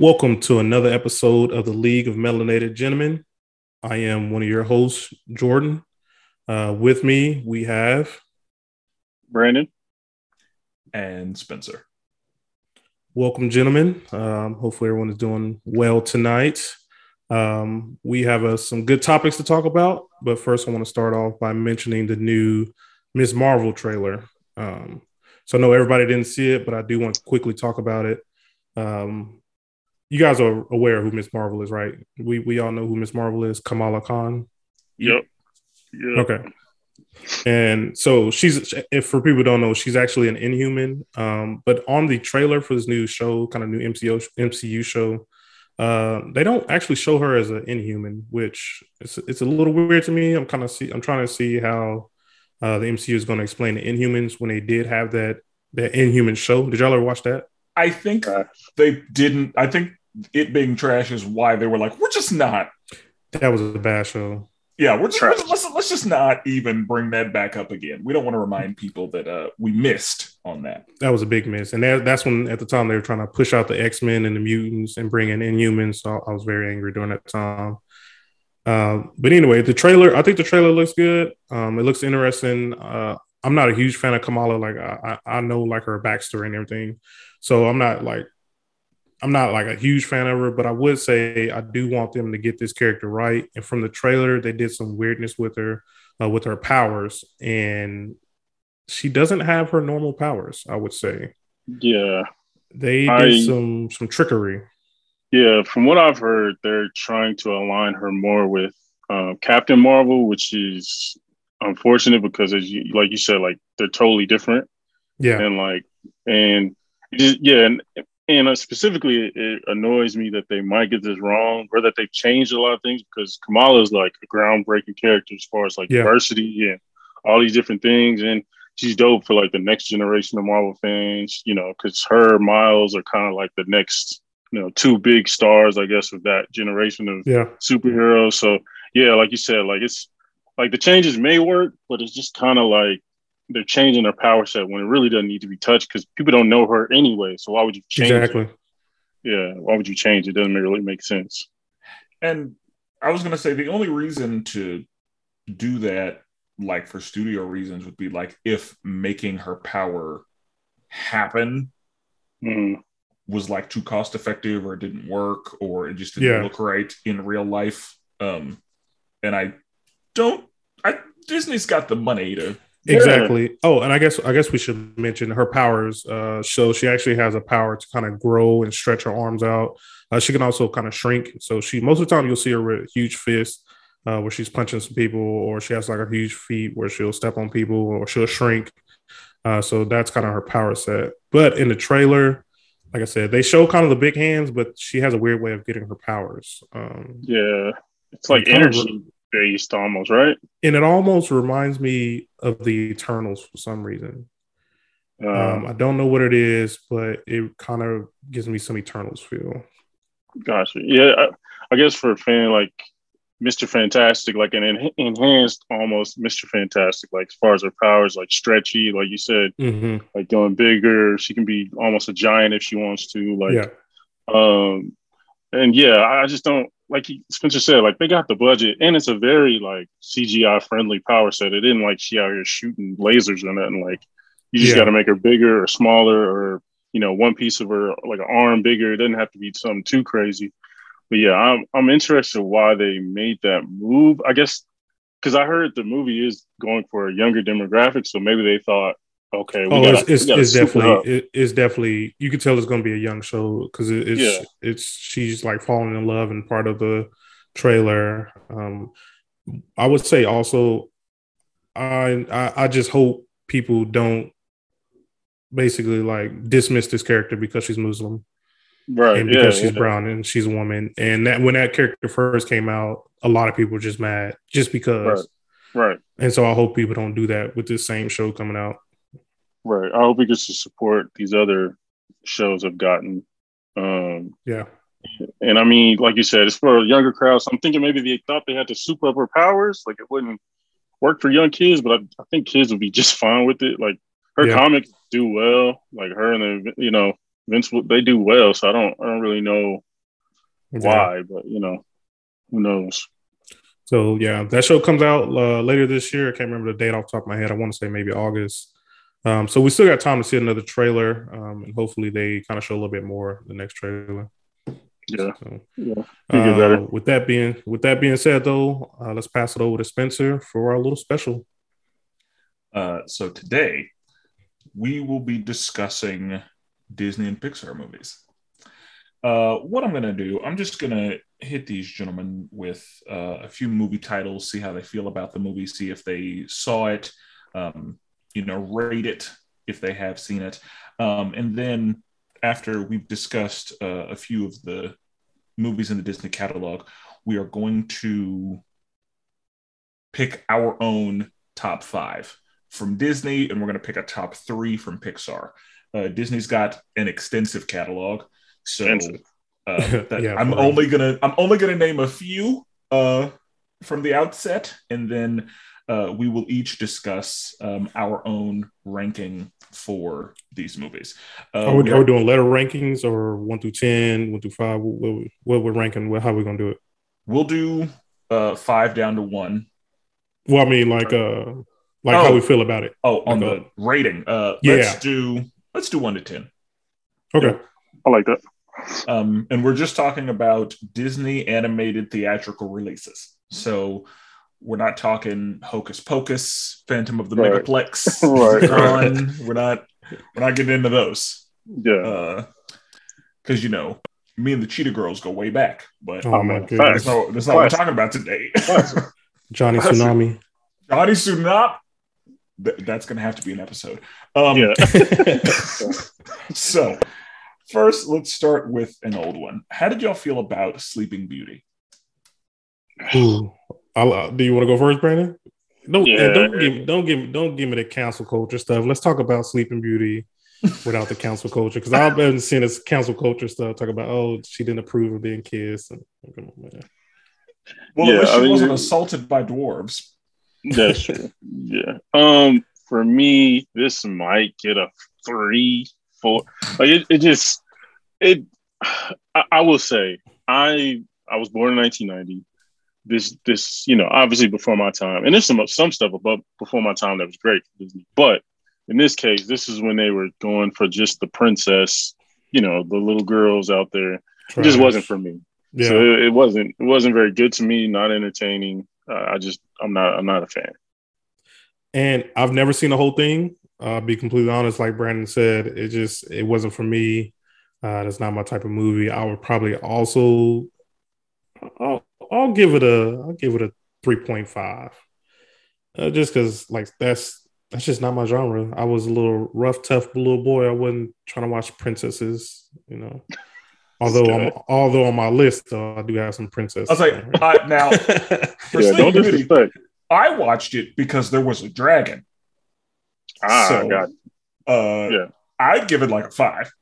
Welcome to another episode of the League of Melanated Gentlemen. I am one of your hosts, Jordan. Uh, with me, we have Brandon and Spencer. Welcome, gentlemen. Um, hopefully, everyone is doing well tonight. Um, we have uh, some good topics to talk about, but first, I want to start off by mentioning the new Ms. Marvel trailer. Um, so, I know everybody didn't see it, but I do want to quickly talk about it. Um, you guys are aware who Miss Marvel is, right? We we all know who Miss Marvel is, Kamala Khan. Yep. yep. Okay. And so she's, if for people don't know, she's actually an Inhuman. Um, but on the trailer for this new show, kind of new MCU MCU show, uh, they don't actually show her as an Inhuman, which it's it's a little weird to me. I'm kind of see, I'm trying to see how uh, the MCU is going to explain the Inhumans when they did have that that Inhuman show. Did y'all ever watch that? I think they didn't. I think it being trash is why they were like, we're just not. That was a bad show. Yeah, we're just let's, let's just not even bring that back up again. We don't want to remind people that uh, we missed on that. That was a big miss, and that, that's when at the time they were trying to push out the X Men and the mutants and bring in Inhumans. So I was very angry during that time. Uh, but anyway, the trailer, I think the trailer looks good. Um, it looks interesting. Uh, I'm not a huge fan of Kamala. Like I, I know like her backstory and everything, so I'm not like I'm not like a huge fan of her, but I would say I do want them to get this character right. And from the trailer, they did some weirdness with her, uh, with her powers, and she doesn't have her normal powers. I would say. Yeah, they did I, some some trickery. Yeah, from what I've heard, they're trying to align her more with uh, Captain Marvel, which is unfortunate because, as you like you said, like they're totally different. Yeah, and like and yeah, and and uh, specifically, it, it, annoys me that they might get this wrong or that they've changed a lot of things because Kamala is like a groundbreaking character as far as like yeah. diversity and all these different things. And she's dope for like the next generation of Marvel fans, you know, because her Miles are kind of like the next, you know, two big stars, I guess, of that generation of yeah. superheroes. So, yeah, like you said, like it's like the changes may work, but it's just kind of like they're changing her power set when it really doesn't need to be touched because people don't know her anyway. So why would you change exactly? It? Yeah, why would you change it? Doesn't really make sense. And I was gonna say the only reason to do that, like for studio reasons, would be like if making her power happen mm. was like too cost effective or it didn't work or it just didn't yeah. look right in real life. Um, and I don't. I Disney's got the money to Exactly. Yeah. Oh, and I guess I guess we should mention her powers. Uh, so she actually has a power to kind of grow and stretch her arms out. Uh, she can also kind of shrink. So she most of the time you'll see her with a huge fists uh, where she's punching some people, or she has like a huge feet where she'll step on people, or she'll shrink. Uh, so that's kind of her power set. But in the trailer, like I said, they show kind of the big hands, but she has a weird way of getting her powers. Um, yeah, it's like energy based almost, right? And it almost reminds me of the Eternals for some reason. Um, um, I don't know what it is, but it kind of gives me some Eternals feel. Gotcha. Yeah, I, I guess for a fan like Mr. Fantastic, like an en- enhanced almost Mr. Fantastic, like as far as her powers, like stretchy, like you said, mm-hmm. like going bigger. She can be almost a giant if she wants to. Like, yeah. um, and yeah, I just don't like Spencer said, like they got the budget, and it's a very like CGI friendly power set. It didn't like she out here shooting lasers or nothing. Like you just yeah. got to make her bigger or smaller, or you know, one piece of her like an arm bigger. It doesn't have to be something too crazy. But yeah, I'm I'm interested why they made that move. I guess because I heard the movie is going for a younger demographic, so maybe they thought Okay. oh, gotta, it's, it's, it's definitely it, it's definitely you can tell it's going to be a young show because it, it's yeah. it's she's like falling in love and part of the trailer. Um, I would say also, I, I I just hope people don't basically like dismiss this character because she's Muslim, right? And because yeah, she's yeah. brown and she's a woman, and that when that character first came out, a lot of people were just mad just because. Right. right. And so I hope people don't do that with this same show coming out. Right. I hope he gets to support these other shows have gotten. Um, yeah. And I mean, like you said, it's for a younger crowd. So I'm thinking maybe they thought they had to super up her powers. Like it wouldn't work for young kids, but I, I think kids would be just fine with it. Like her yeah. comics do well. Like her and the, you know, Vince, they do well. So I don't, I don't really know why, but you know, who knows? So yeah, that show comes out uh, later this year. I can't remember the date off the top of my head. I want to say maybe August. Um, so we still got time to see another trailer, um, and hopefully they kind of show a little bit more the next trailer. Yeah, So, yeah. uh, with that being with that being said, though, uh, let's pass it over to Spencer for our little special. Uh, so today we will be discussing Disney and Pixar movies. Uh, what I'm going to do, I'm just going to hit these gentlemen with uh, a few movie titles, see how they feel about the movie, see if they saw it, um, you know, rate it if they have seen it. Um, and then after we've discussed uh, a few of the movies in the Disney catalog, we are going to pick our own top five from Disney, and we're going to pick a top three from Pixar. Uh, Disney's got an extensive catalog, so uh, that- Yeah, I'm only gonna I'm only gonna name a few uh, from the outset, and then uh, we will each discuss um, our own ranking for these movies. Uh, Are we, we are are- we doing letter rankings or one through 10, one through five? What, what, what we're ranking? What, how we gonna do it? we'll do uh, five down to one. Well, I mean, like, uh, like Oh. how we feel about it. Oh, on Okay. the rating, uh, Yeah. let's do let's do one to ten. Okay. I like that. Um, and we're just talking about Disney animated theatrical releases. So we're not talking Hocus Pocus, Phantom of the Right. Megaplex, Right, We're not we're not getting into those. Yeah. because you know, me and the Cheetah Girls go way back, but Oh, my man, goodness. that's not that's not what we're talking about today. Johnny Classic. Tsunami. Johnny Tsunami. Th- that's gonna have to be an episode. Um, yeah. so first, let's start with an old one. How did y'all feel about Sleeping Beauty? Ooh. I'll, uh, do you want to go first, Brandon? Don't Yeah. don't give don't give me don't give me the cancel culture stuff. Let's talk about Sleeping Beauty without the cancel culture because I've been seeing this cancel culture stuff talk about oh she didn't approve of being kissed. And, come on, man. Well, Yeah, at least I she mean- wasn't assaulted by dwarves. That's true. Yeah. Um, for me, this might get a three, four. Like it, it just it. I, I will say, I I was born in 1990. This this you know obviously before my time, and there's some some stuff above before my time that was great for Disney. But in this case, this is when they were going for just the princess. You know, the little girls out there. It just wasn't for me. Yeah. So it, it wasn't it wasn't very good to me. Not entertaining. Uh, I just I'm not I'm not a fan. and I've never seen the whole thing. Uh, I'll be completely honest, like Brandon said, it just it wasn't for me. Uh, that's not my type of movie. I would probably also, I'll, I'll give it a, I'll give it a three point five, uh, just because like that's that's just not my genre. I was a little rough, tough little boy. I wasn't trying to watch princesses, you know. Although I'm, although on my list, though, I do have some princesses. I was like, uh, now for Yeah, don't Beauty, disrespect. I watched it because there was a dragon. Ah, So, got Uh, Yeah. I'd give it like a five.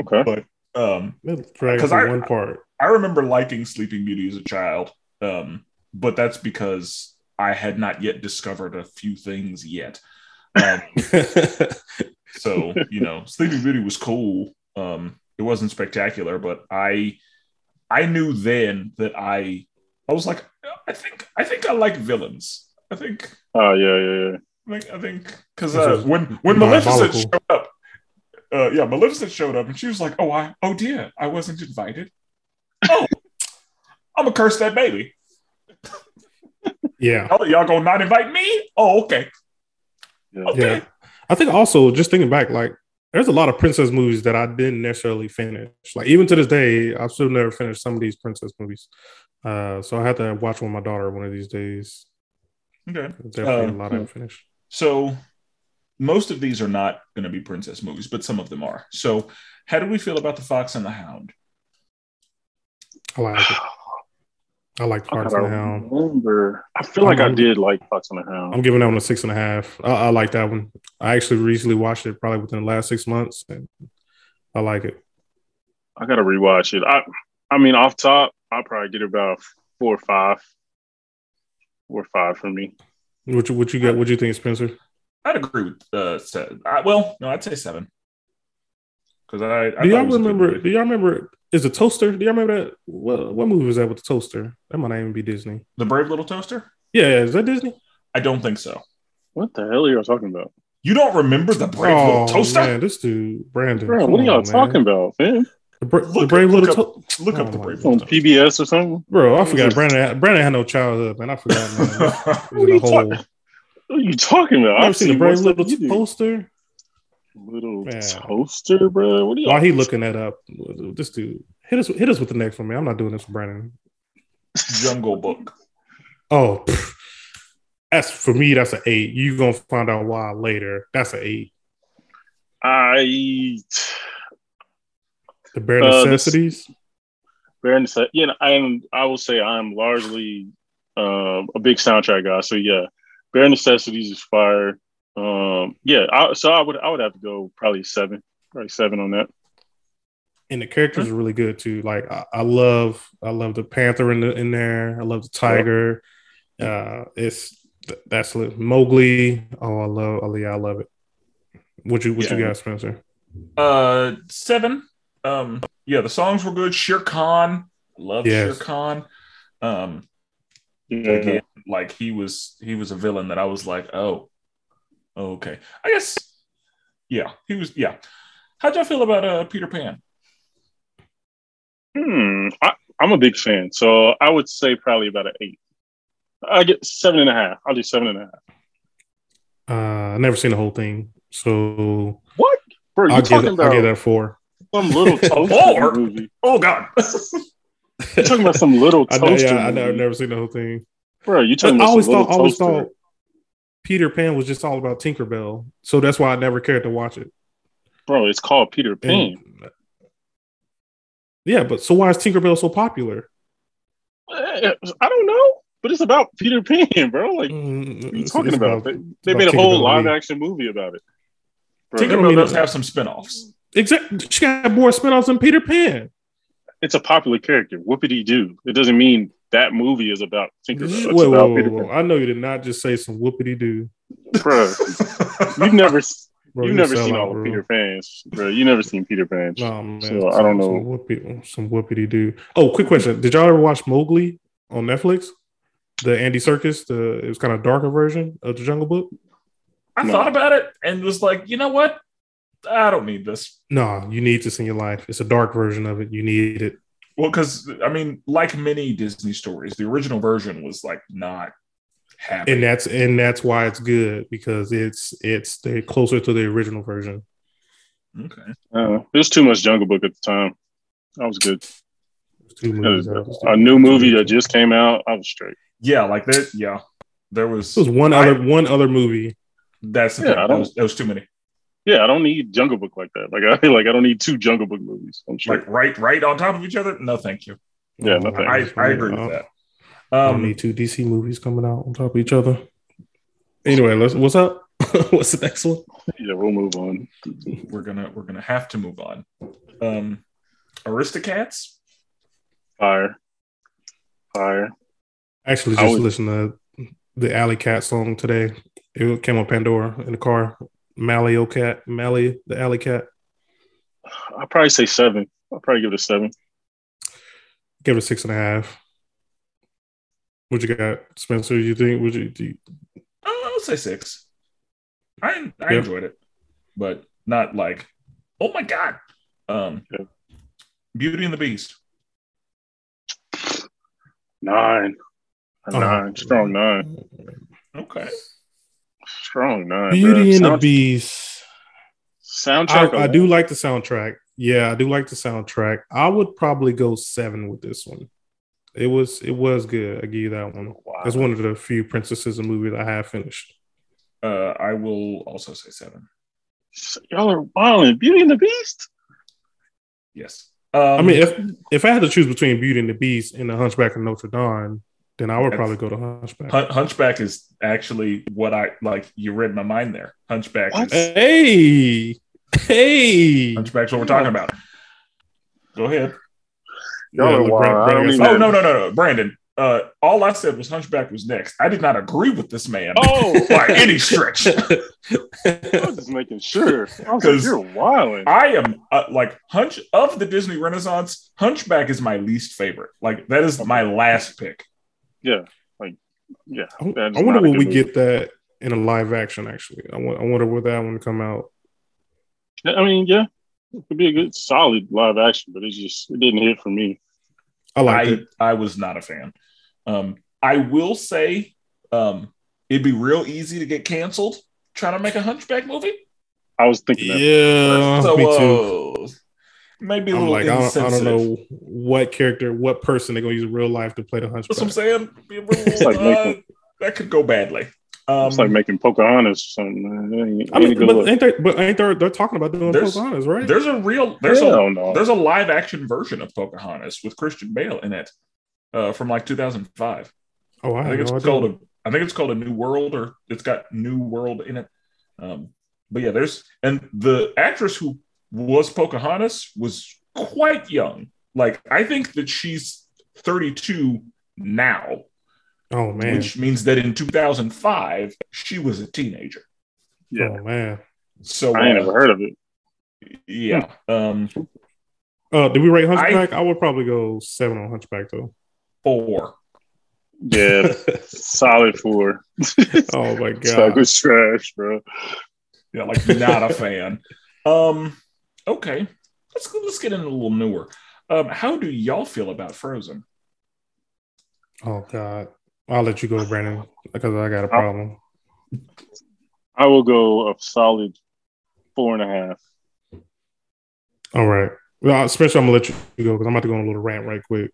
okay. But um, Drag 'Cause for I- one part. I remember liking Sleeping Beauty as a child, um, but that's because I had not yet discovered a few things yet. Um, so you know, Sleeping Beauty was cool. Um, it wasn't spectacular, but I I knew then that I I was like, I think I think I like villains. I think Oh yeah, yeah, yeah. I think I think because uh, when when Maleficent showed up, uh, yeah, Maleficent showed up and she was like, "Oh, I oh dear, I wasn't invited. Oh, I'm gonna curse that baby. yeah. Y'all, y'all gonna not invite me? Oh, okay, Yeah. okay. Yeah. I think also just thinking back, like there's a lot of princess movies that I didn't necessarily finish. Like even to this day, I've still never finished some of these princess movies. Uh, so I had to watch one with my daughter one of these days. okay. Definitely Uh, a lot I haven't finished. So most of these are not going to be princess movies, but some of them are. So how do we feel about the Fox and the Hound? I like it. I like Fox gotta and the Hound. remember. I feel like I I'm- did like Fox and the Hound. I'm giving that one a six and a half. I, I like that one. I actually recently watched it probably within the last six months, and I like it. I gotta rewatch it. I I mean, off top, I'll probably get about four or five. Four or five for me. What you what you got? What you think, Spencer? I'd agree with uh, seven. I, well, no, I'd say seven. because I, I Do y'all it was a good remember? Do y'all remember? Is the toaster? Do y'all remember that? What what movie was that with the toaster? That might not even be Disney. the Brave Little Toaster? Yeah, is that Disney? I don't think so. What the hell are y'all talking about? You don't remember the Brave Little Toaster? Oh, man, this dude Brandon. Bro, what are y'all on, man. talking about, man? The, bra- the brave up- little look to- Look up the Oh, Brave On Little Toaster. PBS or something? bro. I forgot Brandon. Had, Brandon had no childhood, man. I forgot. Man. What are you a talking- What are you talking about? You I've seen the seen brave little than you poster? Little Man. toaster, bro. What are you? While he looking that up, this dude hit us. Hit us with the next one, man. I'm not doing this for Brandon. Jungle Book. Oh, pff. that's for me. That's an eight. You gonna find out why later. That's an eight. I The bare Uh, bare necessities. Baron said, you know, I am. I will say I'm largely um, a big soundtrack guy. So yeah, Bare Necessities is fire. Um, yeah, I, so I would I would have to go probably seven, probably seven on that. and the characters are really good too. Like I, I love, I love the panther in the in there. I love the tiger. Uh, it's that's lit. Mowgli. Oh, I love. Oh yeah, I love it. What you what you got, Spencer? Uh, seven. Um, yeah, the songs were good. Shere Khan, love Yes. Shere Khan. Um, Yeah, again, like he was he was a villain that I was like, oh, okay. I guess, yeah, he was. Yeah. How'd y'all feel about uh Peter Pan? Hmm. I, I'm a big fan, so I would say probably about an eight. I get seven and a half. I'll do seven and a half. Uh, I never seen the whole thing, so What, bro? You I'll give talking it, I'll about give that four. some little toaster movie? Oh God. You're talking about some little I know, toaster yeah, I movie, know, I've never seen the whole thing. Bro? You I talking about always thought, little always thought Peter Pan was just all about Tinkerbell, so that's why I never cared to watch it. bro? It's called Peter Pan. And- yeah, but so why is Tinkerbell so popular? Eh, I don't know, but it's about Peter Pan, bro. Like, Mm, what are you talking it's about? They, they about made a whole live action movie about it. Bro, don't Tinkerbell does have some spinoffs. Exactly. She got more spinoffs than Peter Pan. It's a popular character. Whoopity doo. It doesn't mean that movie is about Tinkerbell. Wait, wait, about wait, Peter wait. I know you did not just say some whoopity doo. Bro, you've never Bro, you've you never seen out, all of bro. Peter Pans, bro. You never seen Peter Pan. No, man. So, I don't know. Some whoopity, some whoopity doo. Oh, quick question. Did y'all ever watch Mowgli on Netflix? The Andy Serkis, the it was kind of darker version of the Jungle Book. I No. thought about it and was like, you know what? I don't need this. No, you need this in your life. It's a dark version of it. You need it. Well, because I mean, like many Disney stories, the original version was like not happy. and that's and that's why it's good because it's it's the closer to the original version. okay. Uh, it was too much Jungle Book at the time. I was good. There's two movies out. A new movie that just came out. I was straight. Yeah, like that. Yeah, there was. There was one I- other one other movie. That's the Yeah, thing. That was, that was too many. Yeah, I don't need Jungle Book like that. Like I like I don't need two Jungle Book movies. I'm straight. Like right, right on top of each other. No, thank you. Yeah, no my thanks. I, I agree with that. I don't Um, need two DC movies coming out on top of each other. Anyway, let's what's up? what's the next one? Yeah, we'll move on. we're gonna we're gonna have to move on. Um, Aristocats. Fire, fire. Actually, just would- listen to the Alley Cat song today. It came on Pandora in the car. Mally O Cat, Mally the Alley Cat. I'll probably say seven. I'll probably give it a seven. Give it a six and a half. What you got, Spencer? You think? Would you? Do you Uh, I'll say six. I I Yeah. enjoyed it, but not like, oh my god. Um, Yeah. Beauty and the Beast. Nine. A Oh. nine. Strong nine. Okay. Strong nine. Beauty bro. and the Beast. Soundtrack. I, I do like the soundtrack. Yeah, I do like the soundtrack. I would probably go seven with this one. It was it was good. I give you that one. Wow. That's one of the few princesses in movies I have finished. Uh, I will also say seven. Y'all are wild. Beauty and the Beast. Yes. Um, I mean, if if I had to choose between Beauty and the Beast and the Hunchback of Notre Dame, then I would That's- probably go to Hunchback. Hun- Hunchback is actually what I like. You read my mind there. Hunchback. What? Is, Hey, hey! Hunchback's what we're talking about. Go ahead. Y'all are look. Brandon- Brandon Oh no no no no, Brandon. uh, all I said was Hunchback was next. I did not agree with this man Oh, by any stretch. I was just making sure. I was like, 'Cause you're wilding. I am uh, like Hunch of the Disney Renaissance. Hunchback is my least favorite. Like that is my last pick. Yeah, like yeah. I, I wonder not when we good get that in a live action. Actually, I wa- I wonder where that one come out. I mean, yeah, it could be a good, solid live action, but it's just it didn't hit for me. I like I it. I was not a fan. Um, I will say, um, it'd be real easy to get canceled trying to make a Hunchback movie. I was thinking that. Yeah, so me too. uh, maybe a I'm little like, I don't, I don't know what character, what person they're gonna use in real life to play the That's what I'm saying. Be like uh, that could go badly. Um, It's like making Pocahontas or something. man. Ain't- I mean, but ain't they? But ain't they? They're talking about doing There's- Pocahontas, right? there's a real there's a no. there's a live action version of Pocahontas with Christian Bale in it uh, from like 2005. Oh, I, I think it's no idea. called a I think it's called a New World or it's got New World in it. Um, but yeah, there's and the actress who was Pocahontas was quite young. Like I think that she's 32 now, Oh man. which means that in 2005 she was a teenager. yeah, Oh man. So I ain't uh, never heard of it. yeah, um, Uh, did we rate Hunchback? I, would probably go seven on Hunchback though. four. Yeah, solid four. oh my It's like god. it's trash, bro. Yeah, like not a fan. Um, okay, let's let's get into a little newer. Um, how do y'all feel about Frozen? Oh god. I'll let you go, Brandon, because I got a problem. I will go a solid four and a half. All right. Well, especially I'm gonna let you go because I'm about to go on a little rant right quick.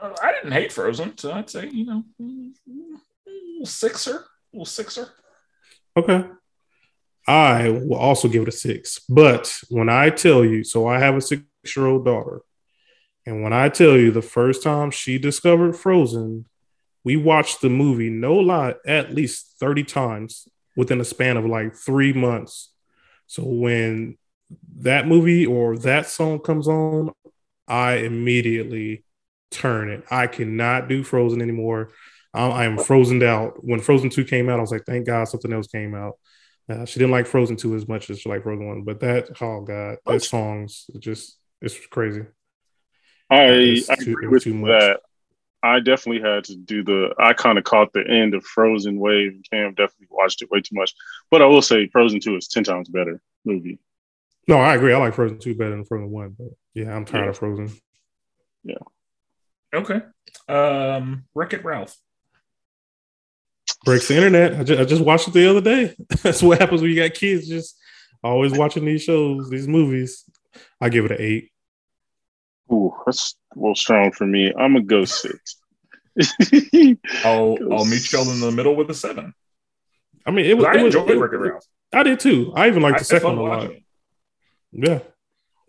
Uh, I didn't hate Frozen, so I'd say you know mm, mm, little sixer, little sixer. Okay. I will also give it a six. But when I tell you, so I have a six year old daughter, and when I tell you the first time she discovered Frozen, we watched the movie, no lie, at least 30 times within a span of like three months. So when that movie or that song comes on, I immediately turn it. I cannot do Frozen anymore. I, am frozen out. When Frozen 2 came out, I was like, thank God something else came out. Uh, she didn't like Frozen 2 as much as she liked Frozen 1, but that, oh God, that song's just, it's crazy. I It's I too- agree with too much. that. I definitely had to do the. I kind of caught the end of Frozen wave. Cam definitely watched it way too much, but I will say Frozen Two is ten times better movie. No, I agree. I like Frozen 2 better than Frozen 1, but yeah, I'm tired Yeah. of Frozen. Yeah. Okay, um, Wreck It Ralph. Breaks the internet. I just, I just watched it the other day. That's what happens when you got kids just always watching these shows, these movies. I give it an eight. Ooh, that's a little strong for me. I'm gonna go six. I'll I'll meet y'all in the middle with a seven. I mean, it was. I it enjoyed it- Wreck It Ralph. I did too. I even liked I the second one a lot. Yeah.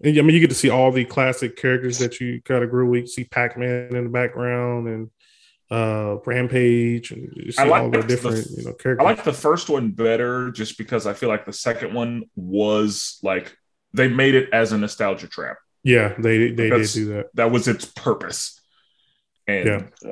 And, I mean, you get to see all the classic characters that you kind of grew with. You see Pac Man in the background and uh Rampage, and I like all the the- different you know characters. I like the first one better just because I feel like the second one was like they made it as a nostalgia trap. yeah, they they did do that. That was its purpose. And Yeah.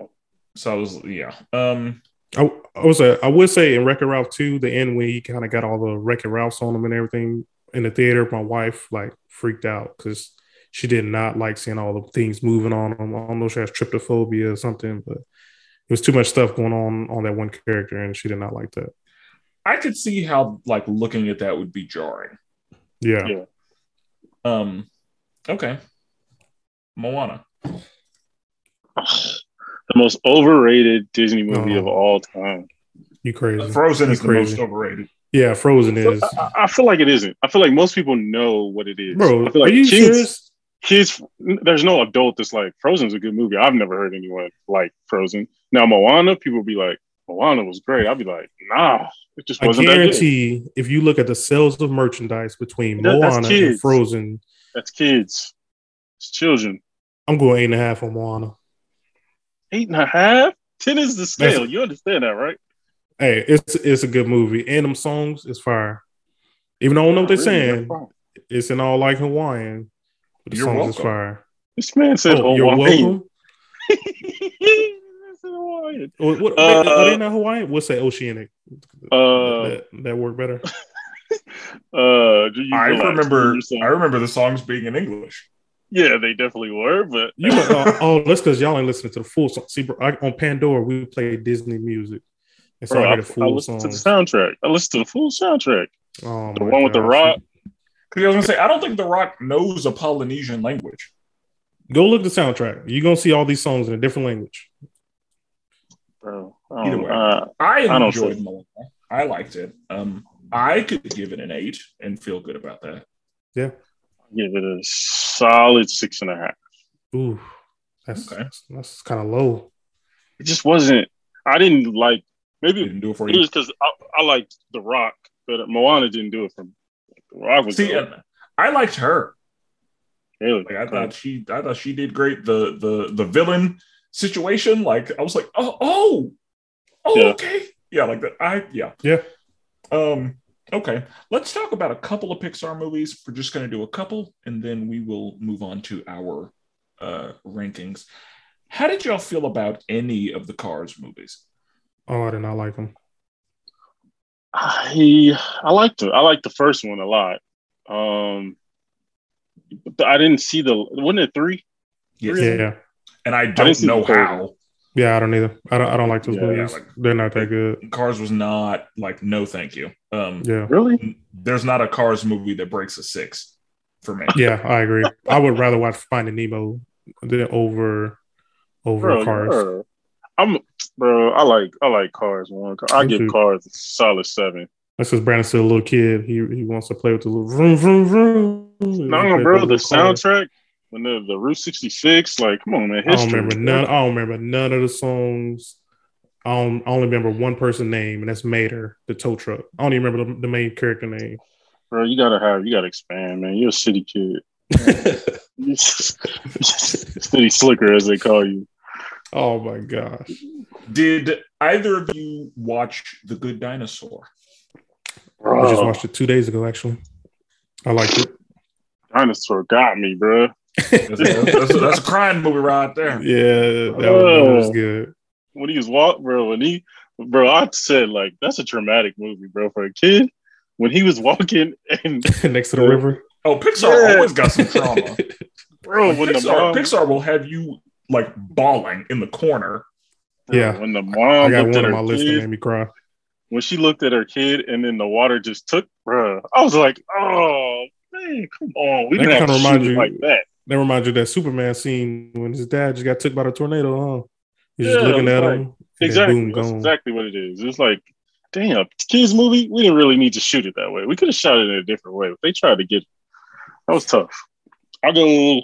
so I was yeah. Um I, I was a, I would say in Wreck It Ralph 2, the end when he kind of got all the Wreck It Ralphs on him and everything in the theater, my wife like freaked out because she did not like seeing all the things moving on him. I don't know if she has trypophobia or something, but it was too much stuff going on on that one character, and she did not like that. I could see how like looking at that would be jarring. Yeah, Yeah. Um okay. Moana. the most overrated Disney movie Oh. of all time. you crazy. Frozen is You the crazy. most overrated. Yeah, Frozen is. I, I feel like it isn't. I feel like most people know what it is. Bro, I feel are like you kids, serious? Kids, there's no adult that's like Frozen's a good movie. I've never heard anyone like Frozen. Now Moana, people be like, Moana was great. I'd be like, nah, it just I wasn't that good. guarantee if you look at the sales of merchandise between That- Moana and. Frozen, That's kids. It's children. I'm going eight and a half on Moana. Eight and a half, ten is the scale. That's- you understand that, right? Hey, it's it's a good movie, and them songs is fire. Even though I don't know what they're Really? saying, it's in all like Hawaiian. But the You're songs is welcome. fire. This man said, Oh, you're Hawaiian. welcome. Hawaiian. What, what, Uh, are they not Hawaiian? What's that oceanic? Uh, that, that work better. Uh, do you I remember. I remember the songs being in English. Yeah, they definitely were, but You uh, oh, that's because y'all ain't listening to the full song. See, bro, I, on Pandora we play Disney music, and so Bro, I I, hear the I full listened to the soundtrack. I listened to the full soundtrack. Oh, The my one with the rock. Because I was gonna say, I don't think The Rock knows a Polynesian language. Go look at the soundtrack. You're gonna see all these songs in a different language. Bro, Either um, way. uh, I I enjoyed think- Moana. I liked it. Um, I could give it an eight and feel good about that. Yeah. give it a solid six and a half. Ooh, that's Okay. that's, that's kind of low. It just wasn't. I didn't like. Maybe Didn't do it for it you. was because I, I liked The Rock, but Moana didn't do it for me. The Rock was See, dope. I liked her. Really Like I good. thought she, I thought she did great. The the the villain situation, like I was like, oh oh, oh Yeah. okay, yeah, like that. I yeah Yeah. Um. Okay, let's talk about a couple of Pixar movies. We're just going to do a couple, and then we will move on to our uh, rankings. How did y'all feel about any of the Cars movies? Oh, I did not like them. I I liked it. I liked the first one a lot. Um, but I didn't see the. Wasn't it three? Yes. Really? Yeah, And I don't see the know how. yeah, I don't either. I don't. I don't like those Yeah, movies. like- They're not that good. Cars was not like no, thank you. Um, Yeah, Really? there's not a Cars movie that breaks a six for me. yeah, I agree. I would rather watch Finding Nemo than over over Bro, Cars. yeah. I'm bro. I like I like Cars one. I Me give too. Cars a solid seven. That's because Brandon's still a little kid. He he wants to play with the little vroom vroom vroom. No, bro. The soundtrack when the the Route 66, like, come on, man. I don't remember bro. none. I don't remember none of the songs. I, don't, I only remember one person name, and that's Mater, the tow truck. I don't even remember the, the main character name. Bro, you gotta have, you gotta expand, man. You're a city kid. City slicker, as they call you. Oh my gosh! Did either of you watch The Good Dinosaur? I just watched it two days ago. Actually, I liked it. dinosaur got me, bro. That's, that's- that's a crime movie right there. Yeah, that was, that was good. When he was walk, bro, when he, bro, I said like that's a traumatic movie, bro, for a kid. When he was walking and Next to the river. Oh, Pixar Yeah. always got some trauma. bro, Like, when the Pixar, mom, Pixar will have you like bawling in the corner. Yeah. when the I mom got looked one at on my her list that kid, made me cry. when she looked at her kid and then the water just took, bro, I was like, oh man, come on, we That didn't have kinda to remind shoot you- like that. That reminds you of that Superman scene when his dad just got took by the tornado, huh? He's just Yeah, looking at like- him. Exactly, boom, that's gone. exactly what it is. It's like, damn, kids movie. We didn't really need to shoot it that way. We could have shot it in a different way. But they tried to get. It. That was tough. I go.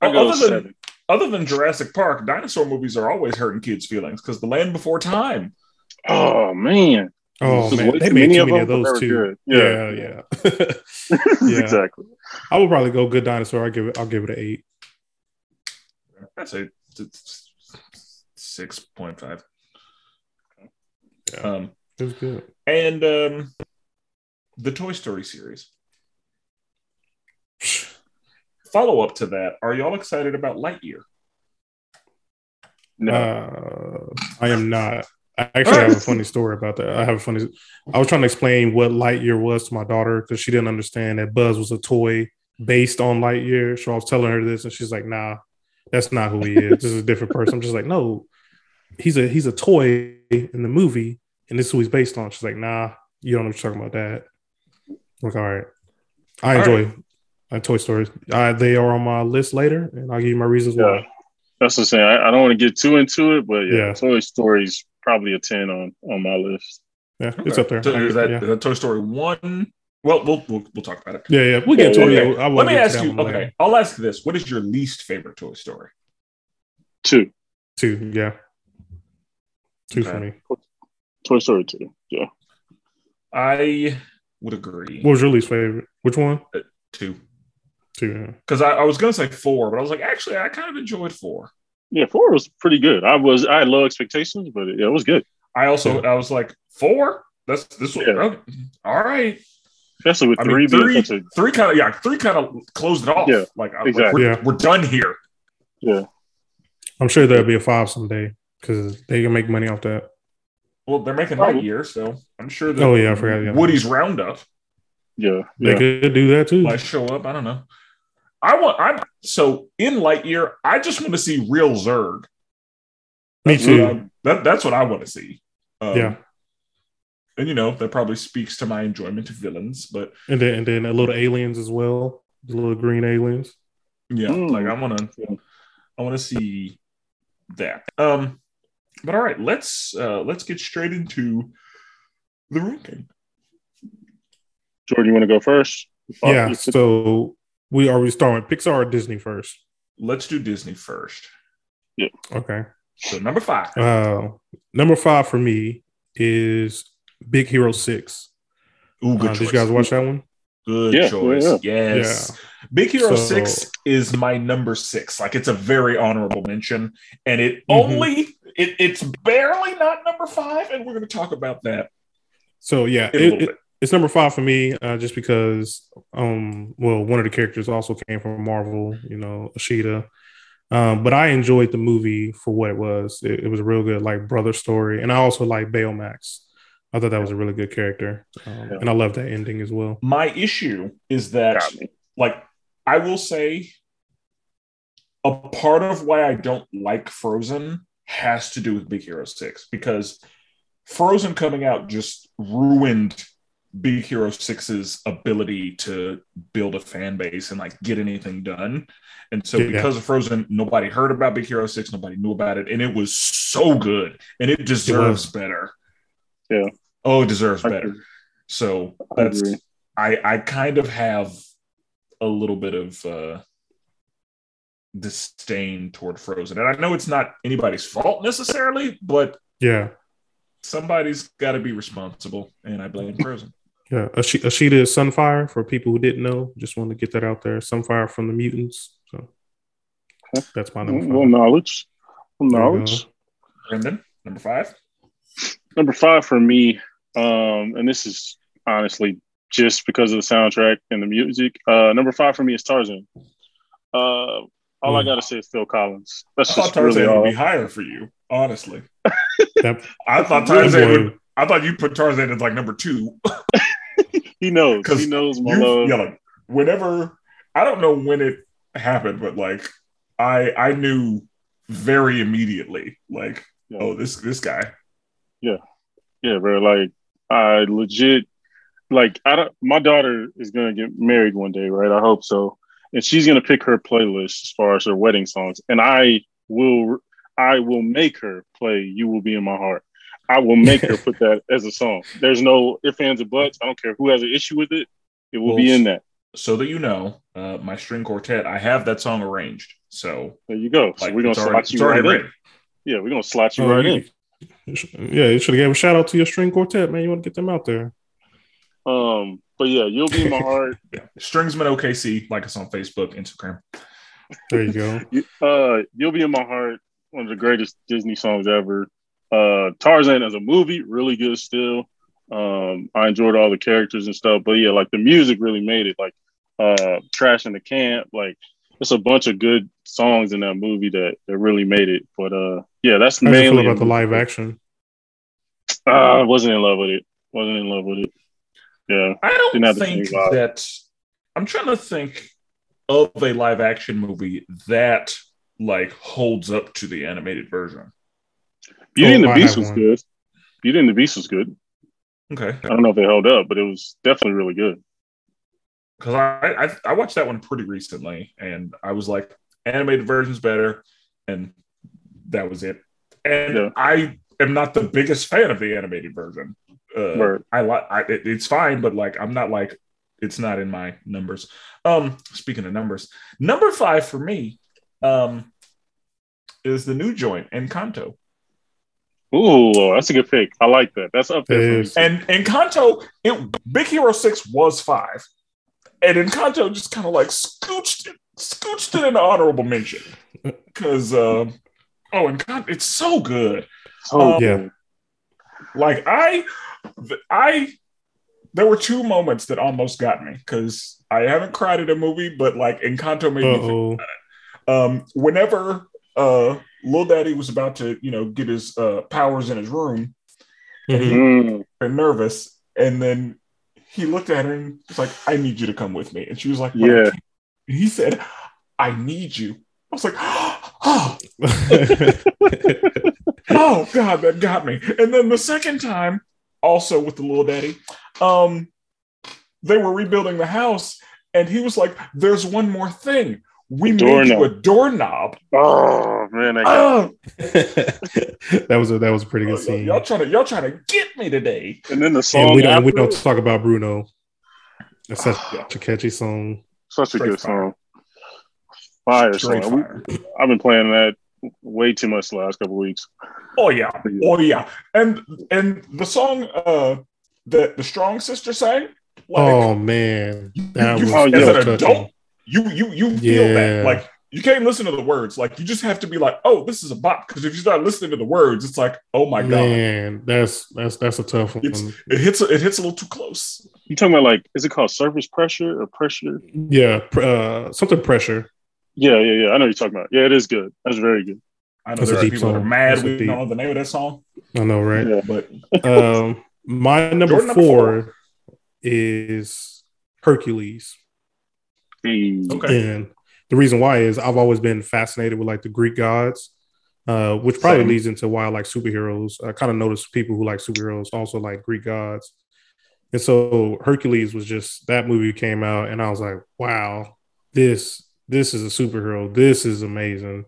I go other than- seven. Other than Jurassic Park, dinosaur movies are always hurting kids' feelings because The Land Before Time. Oh man, Oh man, they made many too of many of them, those too. Yeah, Yeah. yeah. Yeah. exactly. I would probably go Good Dinosaur. I give it. I'll give it an eight. I'd say it's six point five. Yeah. Um, It was good. and um, the Toy Story series. Follow up to that. Are y'all excited about Lightyear? No, Uh, I am not. I actually have a funny story about that. I have a funny. I was trying to explain what Lightyear was to my daughter because she didn't understand that Buzz was a toy based on Lightyear. So I was telling her this, and she's like, "Nah, that's not who he is. This is a different person." I'm just like, "No, he's a he's a toy in the movie, and this is who he's based on." She's like, "Nah, you don't know what you're talking about that." I'm like, all right, I All enjoy uh, Toy Story. Uh, they are on my list later, and I'll give you my reasons yeah. why. That's what I'm saying. I, I don't want to get too into it, but yeah, Yeah. Toy Story's probably a ten on on my list. Yeah, it's up there. So is that, yeah. is that Toy Story one? Well, we'll we'll, we'll talk about it. Yeah, yeah, we'll get to Yeah, it. Yeah, Let me ask you. one later. Okay, I'll ask this: What is your least favorite Toy Story? Two. Two, yeah, two Okay. for me. Toy Story two. Yeah. I would agree. What was your least favorite? Which one? Two, Two. Yeah. because I, I was gonna say four, but I was like, actually, I kind of enjoyed four. Yeah, four was pretty good. I was I had low expectations, but it, it was good. I also I was like four. That's this one. Yeah. okay, all right. Especially with I three mean, three, a three kind of yeah, three kind of closed it off. Yeah, like, I- like, exactly. we're, Yeah. we're done here. yeah. I'm sure there'll be a five someday because they can make money off that. Well, they're making Probably. Lightyear, so I'm sure that Oh, yeah, I forgot, yeah. Woody's Roundup Yeah, They could do that too. might show up. I don't know. I want. I'm so in Lightyear. I just want to see real Zurg. Me too. that, that's what I want to see. Um, Yeah. and you know that probably speaks to my enjoyment of villains, but And then and then the little aliens as well, the little green aliens. yeah, Mm. like I want to, I want to see that. Um, but all right, let's uh let's get straight into the ranking. Jordan, you want to go first? yeah. So we are we starting with Pixar or Disney first? Let's do Disney first. Yeah. Okay. So number five. Uh, number five for me is Big Hero Six. Ooh, good Uh, choice. did you guys watch that one? Good Yeah, choice. yeah, Yes. Big Hero So- 6 is my number six. Like it's a very honorable mention. And it Mhm. only it, it's barely not number five, and we're gonna talk about that So yeah, it, it- bit. It's number five for me, uh, just because um, well, one of the characters also came from Marvel, you know, Ashita. Um, but I enjoyed the movie for what it was. It, it was a real good like brother story, and I also like Baymax. I thought that was a really good character, um, Yeah. and I love that ending as well. My issue is that like I will say a part of why I don't like Frozen has to do with Big Hero 6 because Frozen coming out just ruined Big Hero 6's ability to build a fan base and like get anything done. And so Yeah. because of Frozen, nobody heard about Big Hero 6, nobody knew about it, and it was so good and it deserves better. Yeah. Oh, it deserves I better. agree. So that's agree. I I kind of have a little bit of uh disdain toward Frozen. And I know it's not anybody's fault necessarily, but Yeah, somebody's got to be responsible, and I blame Frozen. Yeah. Ash- Ashita is Sunfire for people who didn't know. Just wanted to get that out there. Sunfire from the mutants. So that's my number five. Well, knowledge. Well, There knowledge. Brandon, number five. Number five for me, um, and this is honestly just because of the soundtrack and the music. Uh, number five for me is Tarzan. Uh, all I Mm. gotta say is Phil Collins. That's I thought just really would all. be higher for you, honestly. That- I thought Tarzan would. I thought you put Tarzan as like number two. He knows. He knows my love. yeah, like whenever I don't know when it happened, but like I I knew very immediately, like Yeah. oh this this guy. Yeah. Yeah, bro. Like I legit like I don't my daughter is gonna get married one day, right? I hope so. And she's gonna pick her playlist as far as her wedding songs. And I will I will make her play You Will Be in My Heart. I will make her put that as a song. There's no ifs, ands, or buts. I don't care who has an issue with it. It will be in that. So that you know, uh, my string quartet, I have that song arranged. So There you go. So like we're gonna it's slot already, you it's already right in. Yeah, we're gonna slot you right in. Yeah, you should have gave a shout out to your string quartet, man. You want to get them out there. Um, but yeah, you'll be in my heart. Yeah. Stringsman OKC, like us on Facebook, Instagram. There you go. You- Uh, You'll Be in My Heart, one of the greatest Disney songs ever. Uh, Tarzan as a movie, really good still. Um, I enjoyed all the characters and stuff, but yeah, like the music really made it. Like uh, Trashin' the Camp, like it's a bunch of good songs in that movie that, that really made it. But uh, yeah, that's How do you mainly about the live action? Uh, I wasn't in love with it. Wasn't in love with it. Yeah, I don't Didn't think that I'm trying to think of a live action movie that like holds up to the animated version. Beauty Oh, and the I Beast was one. good. Beauty and the Beast was good. Okay. I don't know if it held up, but it was definitely really good. because I, I I watched that one pretty recently, and I was like, animated version's better, and that was it. And Yeah. I am not the biggest fan of the animated version. Uh, Right. I like I, it, it's fine, but like I'm not like it's not in my numbers. Um, speaking of numbers, number five for me, um, is the new joint Encanto. Ooh, that's a good pick. I like that. That's up there. It for me. is. And Encanto, it Big Hero Six was five, and Encanto just kind of like scooched it, scooched it in honorable mention because um, oh, Encanto, it's so good. Oh Um, Yeah. Like I, I, there were two moments that almost got me because I haven't cried at a movie, but like Encanto made me. Think, Uh oh. um, whenever uh Lil Daddy was about to, you know, get his uh, powers in his room, and he Mm. got nervous, and then he looked at her and was like, "I need you to come with me," and she was like, "But Yeah. can't." And he said, "I need you." I was like, "Oh, oh God, that got me." And then the second time, also with the little daddy, um, they were rebuilding the house, and he was like, "There's one more thing. We A made you a doorknob. doorknob." Oh man, that got Oh, that was a that was a pretty good scene. y'all trying to y'all trying to get me today. and then the And song we don't we don't talk about Bruno. That's such a catchy song. such a Straight good fire. song. Fire Straight song. fire. I've been playing that way too much the last couple weeks. Oh yeah, oh yeah, and and the song uh that the Strong Sister sang, like oh man, that you- was, Oh, that yeah. as an touching. adult, you you you feel Yeah. that like you can't listen to the words, like you just have to be like, oh, this is a bop, because if you start listening to the words, it's like, oh my god, Man, that's that's that's a tough one. It's- it hits it hits a little too close. You talking about like is it called surface pressure or pressure? yeah, pr- uh, something pressure. Yeah, yeah, yeah. I know what you're talking about. Yeah, it is good. That's very good. I know That's there are deep people that are mad That's a we deep- don't know the name of that song, I know, right? Yeah. but um, my number Jordan, number four is Hercules, Hey. okay, and the reason why is I've always been fascinated with like the Greek gods, uh, which probably Same. leads into why I like superheroes. I kind of noticed people who like superheroes also like Greek gods, and so Hercules was just that movie came out, and I was like, wow, this this is a superhero. This is amazing,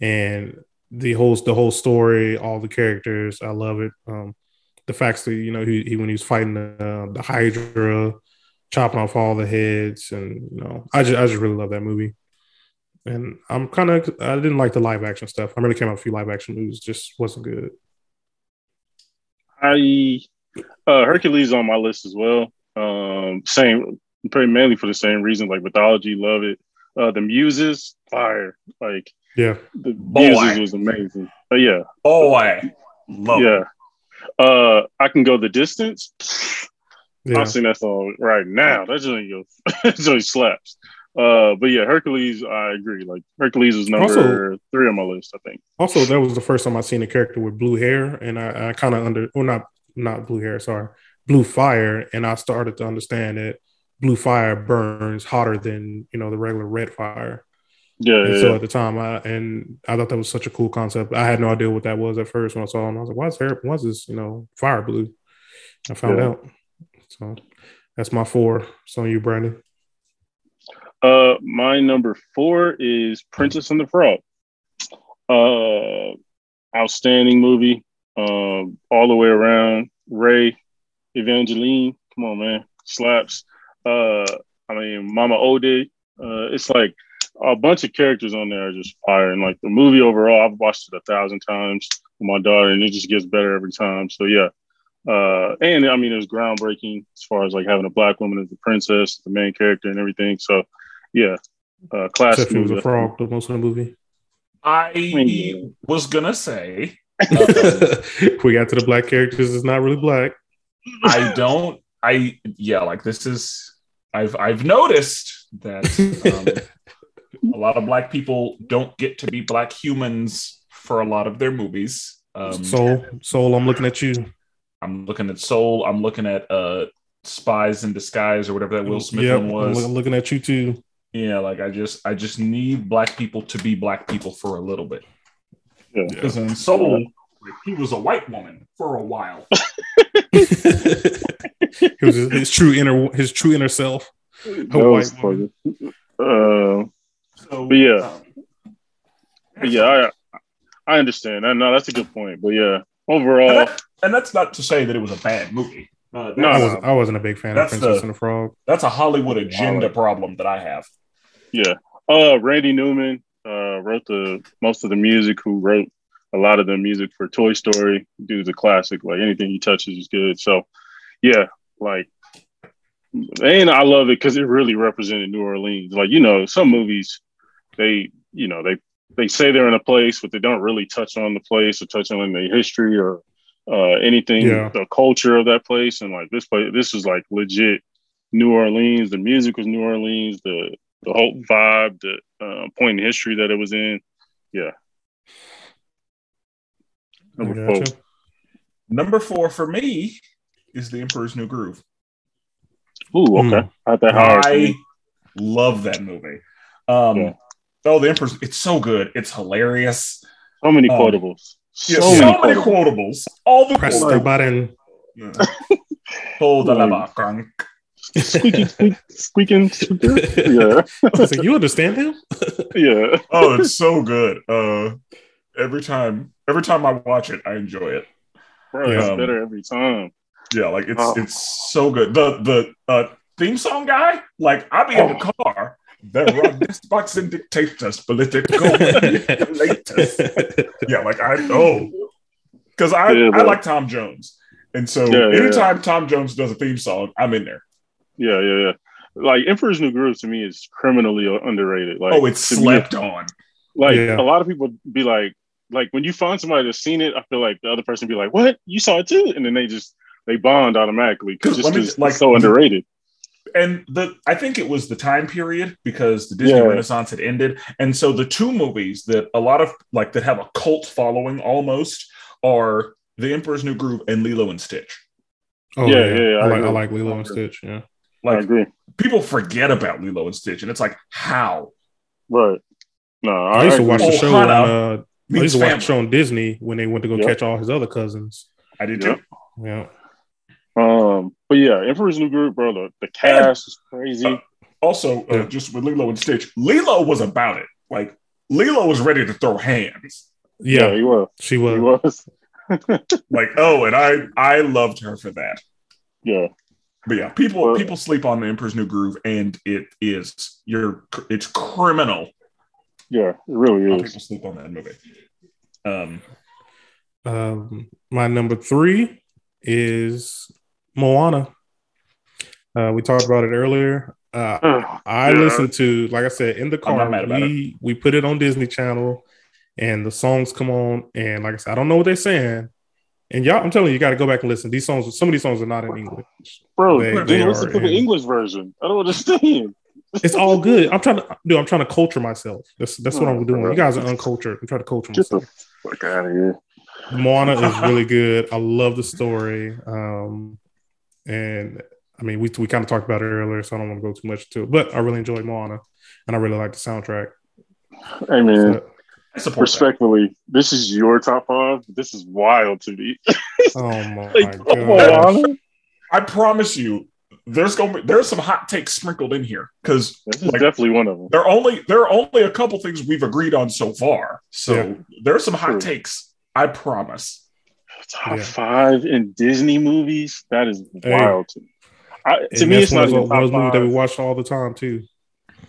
and the whole the whole story, all the characters, I love it. Um, the facts that you know he, he when he was fighting the, the Hydra, chopping off all the heads, and you know I just I just really love that movie. And I'm kind of I didn't like the live action stuff. I really came out a few live action movies, just wasn't good. I uh Hercules on my list as well. Um same pretty mainly for the same reason, like mythology, love it. Uh the muses, fire. Like Yeah, the Boy. muses was amazing. But yeah, oh I love it. yeah. Uh I can go the distance. Yeah. I'll sing that song right now. That just goes that slaps. Uh but yeah, Hercules, I agree. Like Hercules is number Also- three on my list, I think. Also, that was the first time I seen a character with blue hair, and I, I kind of under or not not blue hair, sorry, blue fire, and I started to understand that blue fire burns hotter than you know the regular red fire. Yeah, And yeah, so at the time, I and I thought that was such a cool concept. I had no idea what that was at first when I saw him. I was like, "Why is hair? Why is this? You know, fire blue?" I found Yeah. out. So that's my four. So you, Brandon. Uh, my number four is Princess and the Frog. Uh, outstanding movie. Um, all the way around. Ray, Evangeline, come on, man, slaps. Uh, I mean, Mama Odie. Uh, it's like a bunch of characters on there are just fire. And like the movie overall, I've watched it a thousand times with my daughter, and it just gets better every time. So yeah. Uh, and I mean, it was groundbreaking as far as like having a black woman as the princess, the main character, and everything. So, yeah, uh, classic Except he was a frog the most of the movie. I was gonna say we got to the black characters. It's not really black. I don't. I yeah, like this is. I've I've noticed that um, a lot of black people don't get to be black humans for a lot of their movies. Um, Soul, Soul. I'm looking at you. I'm looking at Soul. I'm looking at uh, Spies in Disguise or whatever that Will Smith Yep, one I'm was. looking at you too. Yeah, like I just I just need black people to be black people for a little bit. Yeah. Because in Soul, like, he was a white woman for a while. his, his true inner his true inner self. That A white woman. Uh, So But yeah. um, but yeah, I, I understand. I know that's a good point. But yeah, and, overall, that- and that's not to say that it was a bad movie. Uh, No, I that's, was I wasn't a big fan of Princess the- and the Frog. that's a Hollywood agenda Wow. problem that I have. yeah. Uh, Randy Newman uh, wrote the most of the music. Who wrote a lot of the music for Toy Story? Dude's a classic. Like anything he touches is good. So, yeah, like, and I love it because it really represented New Orleans. Like you know, some movies they you know they they say they're in a place, but they don't really touch on the place or touch on the history or uh, anything, Yeah. the culture of that place. And like this place, this was like legit New Orleans. The music was New Orleans. The the whole vibe, the uh, point in history that it was in. Yeah, Number four. Number four for me is The Emperor's New Groove. Ooh, okay. Not that hard. I love that movie. Um, Yeah. Oh, The Emperor's, it's so good. It's hilarious. So many um, quotables. Yeah, So, so, many, many quotables. quotables. All the Press the button. Yeah. Hold on, Like- Bakang. Squeaky, squeak, squeaking. Yeah, I was like, you understand him? yeah. Oh, it's so good. Uh, every time, every time I watch it, I enjoy it. Bro, it's Yeah. better every time. Yeah, like it's Oh. it's so good. The the uh, theme song guy, like I be in the car. There are despots and dictators, political manipulators. Yeah, like I know because I Yeah, I like Tom Jones, and so Yeah, yeah, anytime Tom Jones does a theme song, I'm in there. Yeah, yeah, yeah. Like Emperor's New Groove to me is criminally underrated. Like, oh, it's to me, slept on. Like Yeah. a lot of people be like, like when you find somebody that's seen it, I feel like the other person be like, "What? You saw it too?" And then they just they bond automatically because 'Cause just let 'cause it's like, so underrated. And the I think it was the time period because the Disney Yeah. Renaissance had ended, and so the two movies that a lot of like that have a cult following almost are The Emperor's New Groove and Lilo and Stitch. Oh, Yeah, yeah, yeah, yeah, I I, like, I like Lilo and. Stitch. Yeah. I agree. people forget about Lilo and Stitch, and it's like how Right. No, I, I used to watch the Oh, show Hana on. Uh, I used to watch family. the show on Disney when they went to go Yeah. catch all his other cousins. I did Yeah. too. Yeah. Um, but yeah, Emperor's New Groove, bro. The, the cast is crazy. Also, uh, Yeah. just with Lilo and Stitch, Lilo was about it. Like Lilo was ready to throw hands. Yeah, he was. she He was. was. Like oh, and I I loved her for that. Yeah. But yeah, people Well- people sleep on the Emperor's New Groove, and it is you're it's criminal Yeah. It really how is. people sleep on that movie. Um, Um, my number three is Moana. Uh, we talked about it earlier. Uh, Ugh, I listened to, like I said, in the car. We we put it on Disney Channel, and the songs come on. And like I said, I don't know what they're saying. And y'all, I'm telling you, you got to go back and listen. These songs, some of these songs are not in English. bro, They- they listen to the English version. I don't understand. It's all good. I'm trying to do. I'm trying to culture myself. That's that's what Oh, I'm doing. bro. You guys are uncultured. I'm trying to culture Get the myself. fuck out of here. Moana is really good. I love the story. Um, and I mean, we we kind of talked about it earlier, so I don't want to go too much into it. But I really enjoyed Moana, and I really like the soundtrack. Hey man, So- I support that. respectfully, this is your top five. This is wild to me. oh my like, come gosh. I promise you, there's going to be, there's some hot takes sprinkled in here because This is Like- definitely one of them. there are only there are only a couple things we've agreed on so far. So Yeah. there's some hot True. takes. I promise. Top Yeah. five in Disney movies. That is Hey. wild to me. I, to And me, it's one not of even those, top those movies that we watch all the time too.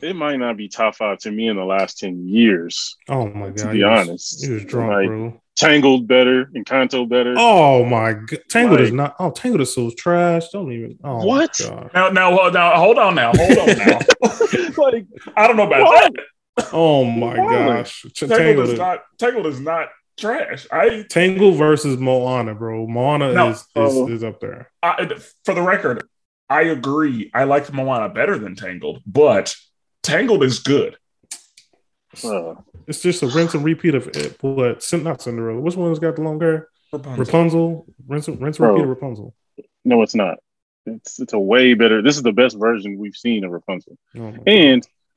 It might not be top five to me in the last ten years. Oh my god! To be he was- honest, he was drunk, Like, bro. Tangled better, Encanto better. Oh my god! Tangled is Like- not. Oh, Tangled is so trash. Don't even. Oh What? My god. Now now now hold on now hold on now. like I don't know about What? that. Oh my Why? gosh! Tangled, Tangled is is not Tangled is not trash. I, Tangled versus Moana, bro. Moana No. is, is is up there. I for the record, I agree. I liked Moana better than Tangled, but Tangled is good. uh, It's just a rinse and repeat of it. But Not Cinderella. Which one's got the long hair? Rapunzel. Rapunzel. Rinse, and- rinse and Bro. repeat of Rapunzel. no, it's not. It's it's a way better. This is the best version we've seen of Rapunzel. Oh my God.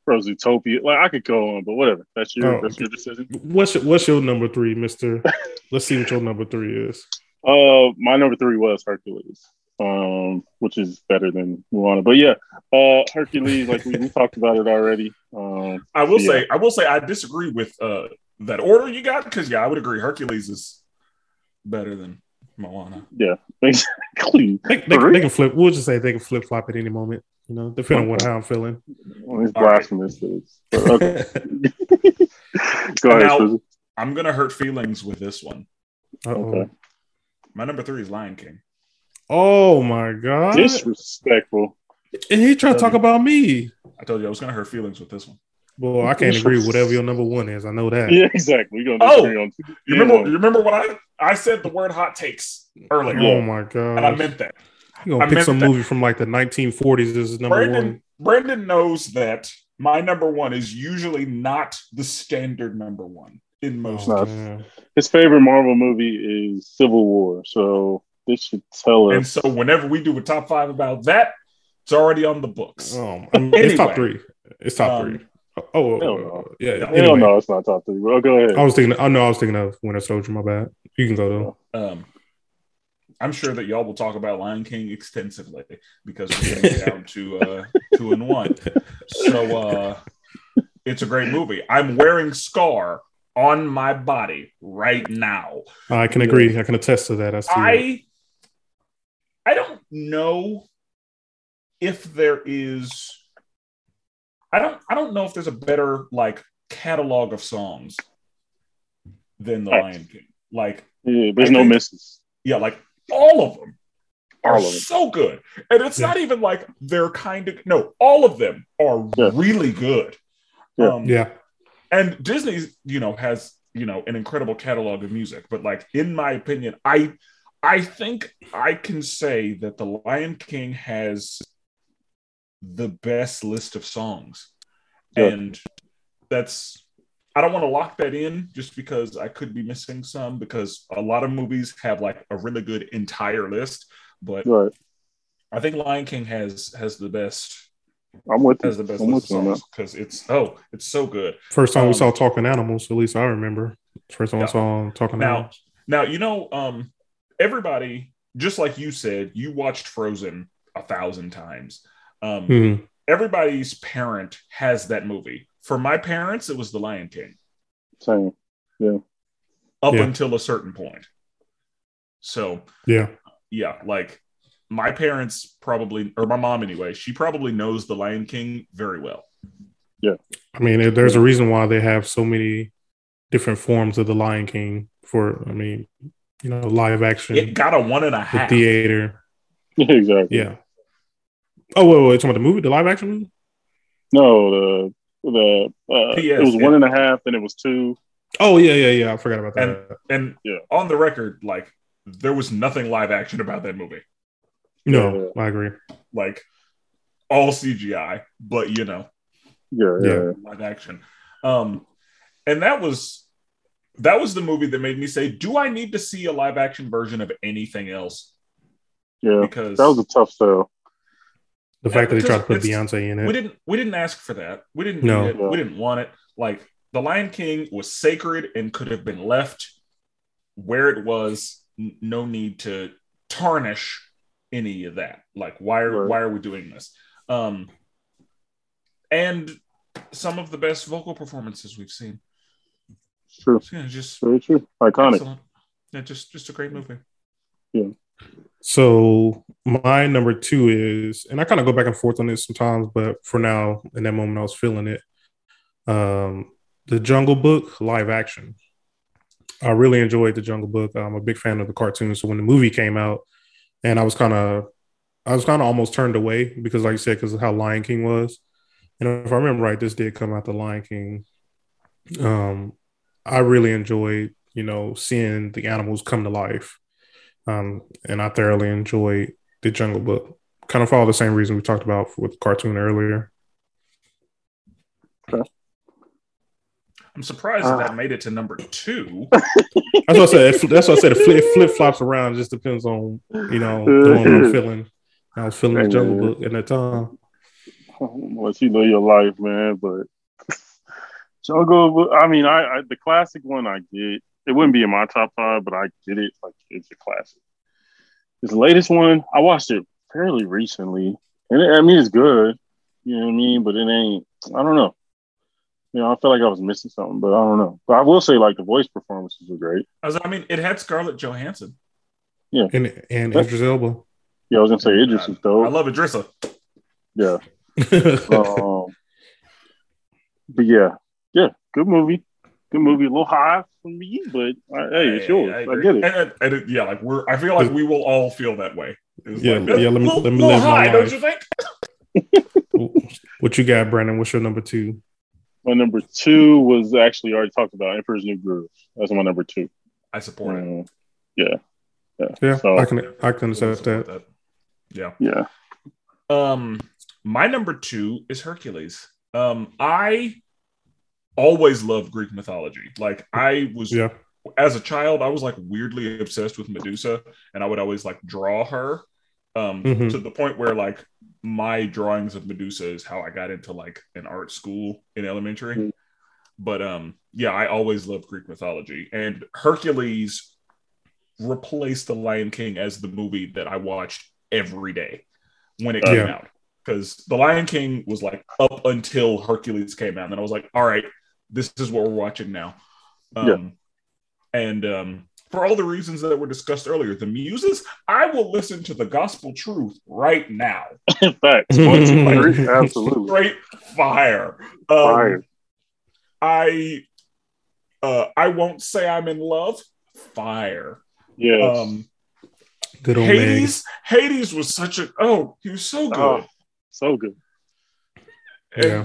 And Bro, Zootopia. Like I could go on, but whatever. That's your Oh. that's your decision. what's your, what's your number three, Mister? Let's see what your number three is. Uh, my number three was Hercules, um, which is better than Moana. But yeah, uh, Hercules, like we, we talked about it already. Um, I will Yeah. say, I will say, I disagree with uh, that order you got because yeah, I would agree. Hercules is better than Moana. yeah, exactly. They, they, they can flip. We'll just say they can flip flop at any moment. You know, depending on what how I'm feeling. Oh, well, it's All right. blasphemous. But okay, go ahead. Now- I'm gonna hurt feelings with this one. Uh-oh. Okay. My number three is Lion King. Oh my god! Disrespectful. and he tried to talk about me. I told you I was gonna hurt feelings with this one. Well, I can't agree with whatever your number one is. I know that. Yeah, exactly. We're gonna Oh, on. two- You remember? Yeah. You remember when I I said the word hot takes earlier, Oh my god! and I meant that. You gonna I pick some that. movie from like the 1940s as number Brandon one? Brandon knows that my number one is usually not the standard number one. in most. Nah, Yeah. His favorite Marvel movie is Civil War, so this should tell us. And so whenever we do a top five about that, it's already on the books. Um, I mean, it's top three. It's top Um, three. Oh, Hell oh, no. yeah. Hell Hell no, it's not top three. Well, go ahead. I was thinking. I know I was thinking of Winter Soldier. My bad. You can go though. Um, I'm sure that y'all will talk about Lion King extensively because we're getting down to uh, two and one. So uh, it's a great movie. I'm wearing Scar on my body right now. I can agree. I can attest to that. I I I don't know if there is I don't I don't know if there's a better like catalog of songs than The Lion King. Like yeah, there's I no think- misses. yeah, like all of them are of them. so good. And it's Yeah. not even like they're kind of no, all of them are Yeah. really good. Yeah. Um, Yeah. and Disney's, you know, has you know an incredible catalog of music, but like in my opinion, I I think I can say that The Lion King has the best list of songs, Yeah. and that's I don't want to lock that in just because I could be missing some because a lot of movies have like a really good entire list, but Right. I think Lion King has has the best I'm with has the best I'm list with of songs because it's oh it's so good. First time Um, we saw talking animals. At least I remember. First time Yeah. I saw talking Now- animals. Now, you know, um, everybody, just like you said, you watched Frozen a thousand times. Um, Mhm. Everybody's parent has that movie. For my parents, it was The Lion King Same. Yeah. Up Yeah. until a certain point. So, Yeah. yeah, like my parents probably, or my mom anyway, she probably knows The Lion King very well. Yeah. I mean, there's a reason why they have so many different forms of the Lion King. For I mean, you know, live action, It got a one and a the half. theater. exactly. Yeah. Oh wait, wait, talking about the movie, the live action movie. No, the the uh, P.S. it was it- one and a half, and it was two. Oh yeah, yeah, yeah. I forgot about that. And Yeah. on the record, like, there was nothing live action about that movie. no, I agree. like all CGI, but you know, Yeah, Yeah. yeah. live action. Um, and that was that was the movie that made me say, "Do I need to see a live action version of anything else?" yeah. Because That was a tough sell. The fact that they tried to put Beyonce in it. we it. didn't we didn't ask for that. We didn't No. need it. We didn't want it. Like the Lion King was sacred and could have been left where it was. N- No need to tarnish any of that. Like why are Right. why are we doing this? Um, and some of the best vocal performances we've seen. It's true. Yeah, just Very true. Iconic. excellent. Yeah, just just a great movie. So my number two is, and I kind of go back and forth on this sometimes, but for now, in that moment, I was feeling it. Um, the Jungle Book live action. I really enjoyed the Jungle Book. I'm a big fan of the cartoon. So when the movie came out, and I was kind of, I was kind of almost turned away because, like you said, because of how Lion King was. And if I remember right, this did come out the Lion King. Um, I really enjoyed, you know, seeing the animals come to life. Um, and I thoroughly enjoyed the Jungle Book. Kind of for all the same reason we talked about with the cartoon earlier. I'm surprised that that made it to number two. That's what I said. It- That's what I said. It flip, flip flops around. It just depends on you know the one I'm feeling. I was feeling the Jungle Book at that time. Unless you know your life, man. But Jungle, Book- I mean, I, I the classic one I get. It wouldn't be in my top five, but I get it. Like it's a classic. This latest one, I watched it fairly recently, and it, I mean it's good. You know what I mean? But it ain't. I don't know. You know, I feel like I was missing something, but I don't know. But I will say, like the voice performances were great. I, mean, it had Scarlett Johansson. Yeah, and and Idris Elba. Yeah, I was gonna say Idris is I love Idrissa. Yeah. um, but yeah, yeah, good movie. Good movie. A little high for me, but uh, hey, it's yours. I, agree. get it. And, and- and it- yeah, like we're. I feel like we will all feel that way. Yeah, like, yeah, let me- little, let me little live my high, don't you think? what you got, Brandon? What's your number two? My number two was actually already talked about Emperor's New Groove. That's my number two. I support it. Um, yeah, Yeah, So- I can I can I accept support that. Yeah. yeah. Um, my number two is Hercules. Um, I always loved Greek mythology. Like I was Yeah. as a child, I was like weirdly obsessed with Medusa, and I would always like draw her um, Mhm. to the point where like my drawings of Medusa is how I got into like an art school in elementary. Mhm. But um, yeah, I always loved Greek mythology, and Hercules replaced The Lion King as the movie that I watched every day when it came Yeah. out. Because The Lion King was like up until Hercules came out, and then I was like, all right, this is what we're watching now. Um, Yeah. And um, for all the reasons that were discussed earlier, the muses, I will listen to the gospel truth right now. Facts. One, two, three. Absolutely. Straight fire. Um, Fire. I uh, I won't say I'm in love. Fire. Yeah. Um, Good old man. Hades. Hades was such a oh, he was so good. Oh, so good. And- Yeah.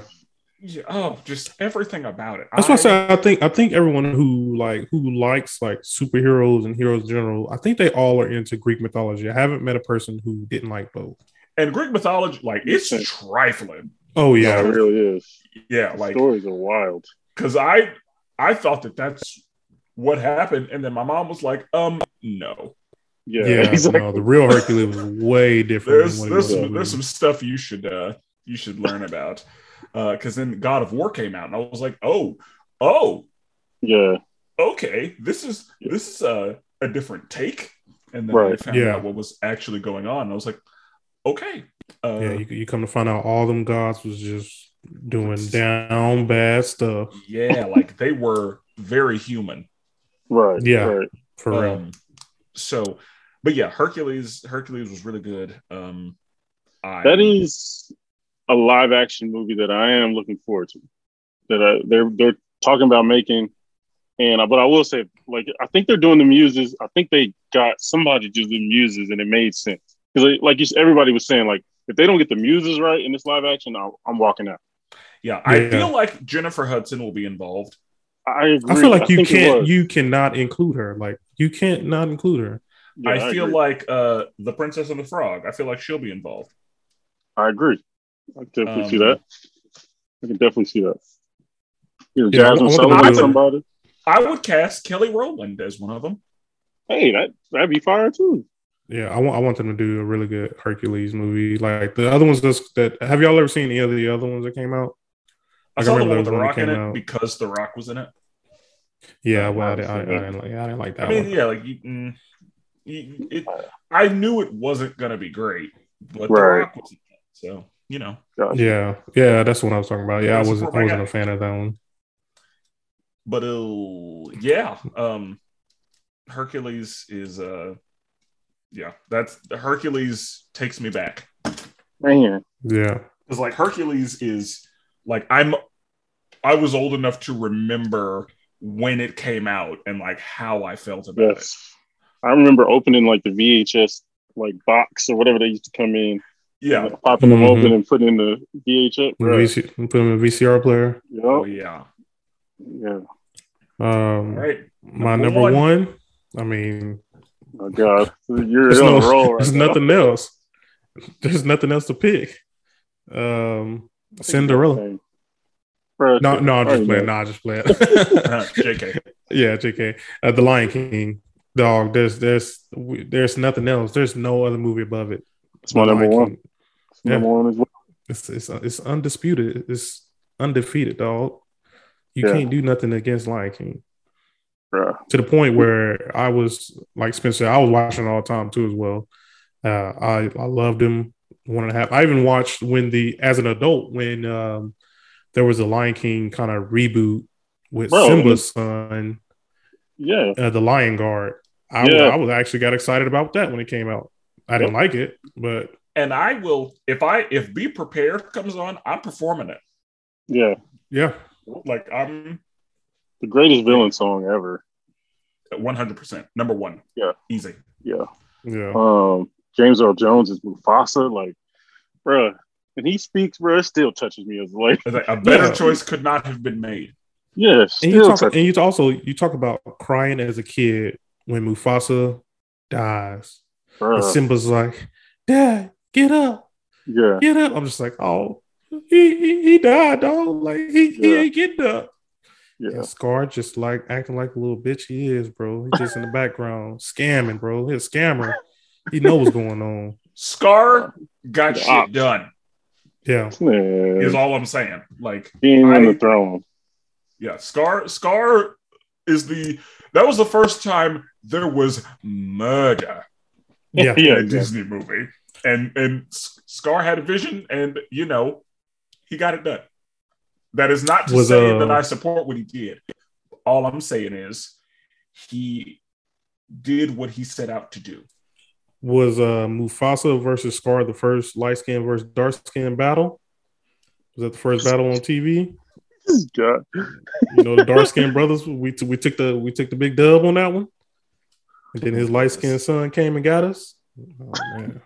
Yeah, oh, just everything about it. That's why I say I think I think everyone who like who likes like superheroes and heroes in general, I think they all are into Greek mythology. I haven't met a person who didn't like both. and Greek mythology, like it's trifling. Oh Yeah, yeah, it really is. Yeah, like Stories are wild. because I I thought that that's what happened, and then my mom was like, um, no. Yeah, yeah. exactly. no, the real Hercules was way different. There's than what there's was some, there's some stuff you should uh you should learn about. Uh, because then God of War came out, and I was like, oh, oh, yeah, okay, this is this is a, a different take. And then I found Yeah. out what was actually going on. And I was like, okay. Uh, yeah, you, you come to find out all them gods was just doing down bad stuff yeah, like they were very human. right. Yeah. right. for real. Um, so, but yeah, Hercules. Hercules was really good. Um, I, That is a live action movie that I am looking forward to. That I, they're they're talking about making, and uh, but I will say, like I think they're doing the muses. I think they got somebody to do the muses, and it made sense because like you, everybody was saying, like if they don't get the muses right in this live action, I'll, I'm walking out. yeah, I Yeah. feel like Jennifer Hudson will be involved. I agree. I feel like you can't you cannot include her. Like you can't not include her. Yeah, I feel agree. like uh, the Princess and the Frog. I feel like she'll be involved. I agree. I can definitely see Um, that. I can definitely see that. You know, Yeah, I- I Jazmine want them to Sullivan, do- somebody. I would cast Kelly Rowland as one of them. Hey, that that'd be fire too. Yeah, I want I want them to do a really good Hercules movie. Like the other ones that's, that have y'all ever seen any of the other ones that came out? I Like, saw I the one with the Rock in it out. because the Rock was in it. Yeah, Uh, well, I, I've didn't- I, I didn't like I didn't like that I mean, one. yeah, like you, mm, you- it, I knew it wasn't gonna be great, but the Right. Rock was in it, so you know. Gosh. Yeah, yeah, that's what I was talking about. Yeah, I wasn't I I wasn't a fan of that one. but uh, yeah um hercules is uh yeah that's hercules takes me back Man, Yeah, because like hercules is like i'm i was old enough to remember when it came out and like how i felt about yes. I remember opening like the VHS like box or whatever they used to come in, it yeah and popping them Mhm. open and putting in the VHS. Right. VC, put him in a VCR player. oh yeah Yeah. Um, right my Number number one. one. I mean, Oh God, you're there's, on no, roll right there's now. nothing else. There's nothing else to pick. Um, Cinderella. Bro, No, no, I'm just playing. know. No, I'm just playing. jk yeah, JK. Uh, the Lion King. Dog. There's there's there's nothing else. There's no other movie above it. It's my number one. King. It's my number one as well. It's it's it's undisputed. It's undefeated, dog. You Yeah. can't do nothing against Lion King. Bro. To the point where I was like Spencer, I was watching all the time too as well. Uh, I I loved him one and a half. I even watched when the as an adult when um, there was a Lion King kind of reboot with Bro, Simba's son, Yeah. uh, the Lion Guard. I, Yeah. I was actually got excited about that when it came out. I didn't like it, but and i will if i if be prepared comes on i'm performing it Yeah. yeah, like i'm The greatest villain song ever. 100% number one Yeah. easy Yeah. yeah. Um, James Earl Jones is Mufasa. Like, bro, and he speaks, bro, it still touches me as like, It's like a better Yeah. choice could not have been made. yeah, And still you talk, and you also you talk about crying as a kid when Mufasa dies. Bro. And Simba's like, Dad, get up, Yeah. get up. I'm just like, oh, he he, he died, dog. Like he, he ain't getting up. Yeah. Yeah. Scar just like acting like a little bitch he is, bro. He's just in the background scamming, bro. He's a scammer. He know what's going on. Scar got The shit ops. done. Yeah. Man, Is all I'm saying. Like, he ain't on the throne. yeah, Scar. Scar is the. That was the first time there was murder Yeah. yeah, a exactly. Disney movie, and and Scar had a vision, and you know, he got it done. That is not to Was, say uh, that I support what he did. All I'm saying is he did what he set out to do. Was uh Mufasa versus Scar the first light skin versus dark skin battle? Was that the first battle on TV? God. You know, the dark skinned brothers, we t- we took the we took the big dub on that one. And then his light skinned son came and got us. Oh man.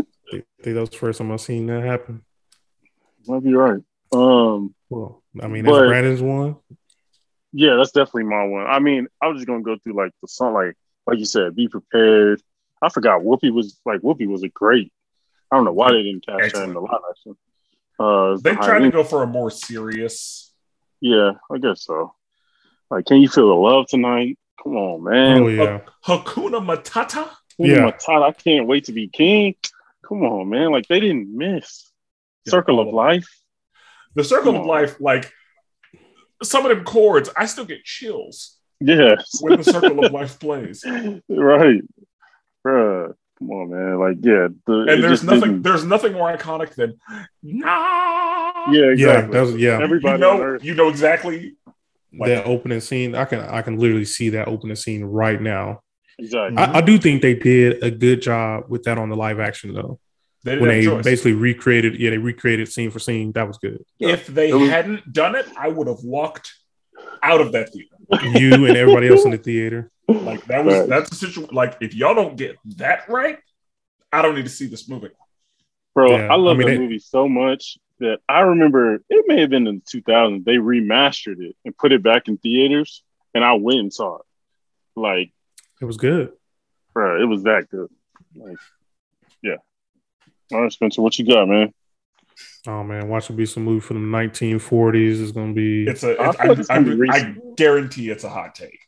I think think that was the first time I've seen that happen. Might be right. Um, Well, I mean, that's But- Brandon's one. yeah, that's definitely my one. I mean, I was just gonna go through like the song, like like you said, be prepared. I forgot Whoopi was like Whoopi was a great. I don't know why they didn't cast her in the live action. Uh, They the tried to go for a more serious. Yeah, I guess so. Like, can you feel the love tonight? Come on, man. Oh yeah. Hakuna Matata. Who Yeah. I tired? I can't wait to be king. Come on, man. Like they didn't miss. Yeah, Circle of of life. The Circle Come of on. Life, like some of them chords, I still get chills Yes. when the Circle of Life plays. right. Bruh. Come on, man. Like, yeah. The, And there's nothing didn't- there's nothing more iconic than nah. Yeah, Yeah, exactly. that was yeah. Everybody you know you know exactly like that opening scene, I can I can literally see that opening scene right now. Exactly. I, I do think they did a good job with that on the live action though. they When they choice. basically recreated, yeah, they recreated scene for scene. That was good. if they was- hadn't done it, I would have walked out of that theater. You and everybody else in the theater. Like that was Right. that's the situation. Like if y'all don't get that right, I don't need to see this movie. Bro, Yeah, I love I mean, that it- movie so much that I remember it may have been in the 2000s. They remastered it and put it back in theaters, and I went and saw it. Like, It was good. bro, it was that good. Like, yeah. All right, Spencer, what you got, man? Oh man, watch it be some movie from the 1940s. It's gonna be. It's a I it's, feel like it's I, gonna be I, I guarantee it's a hot take.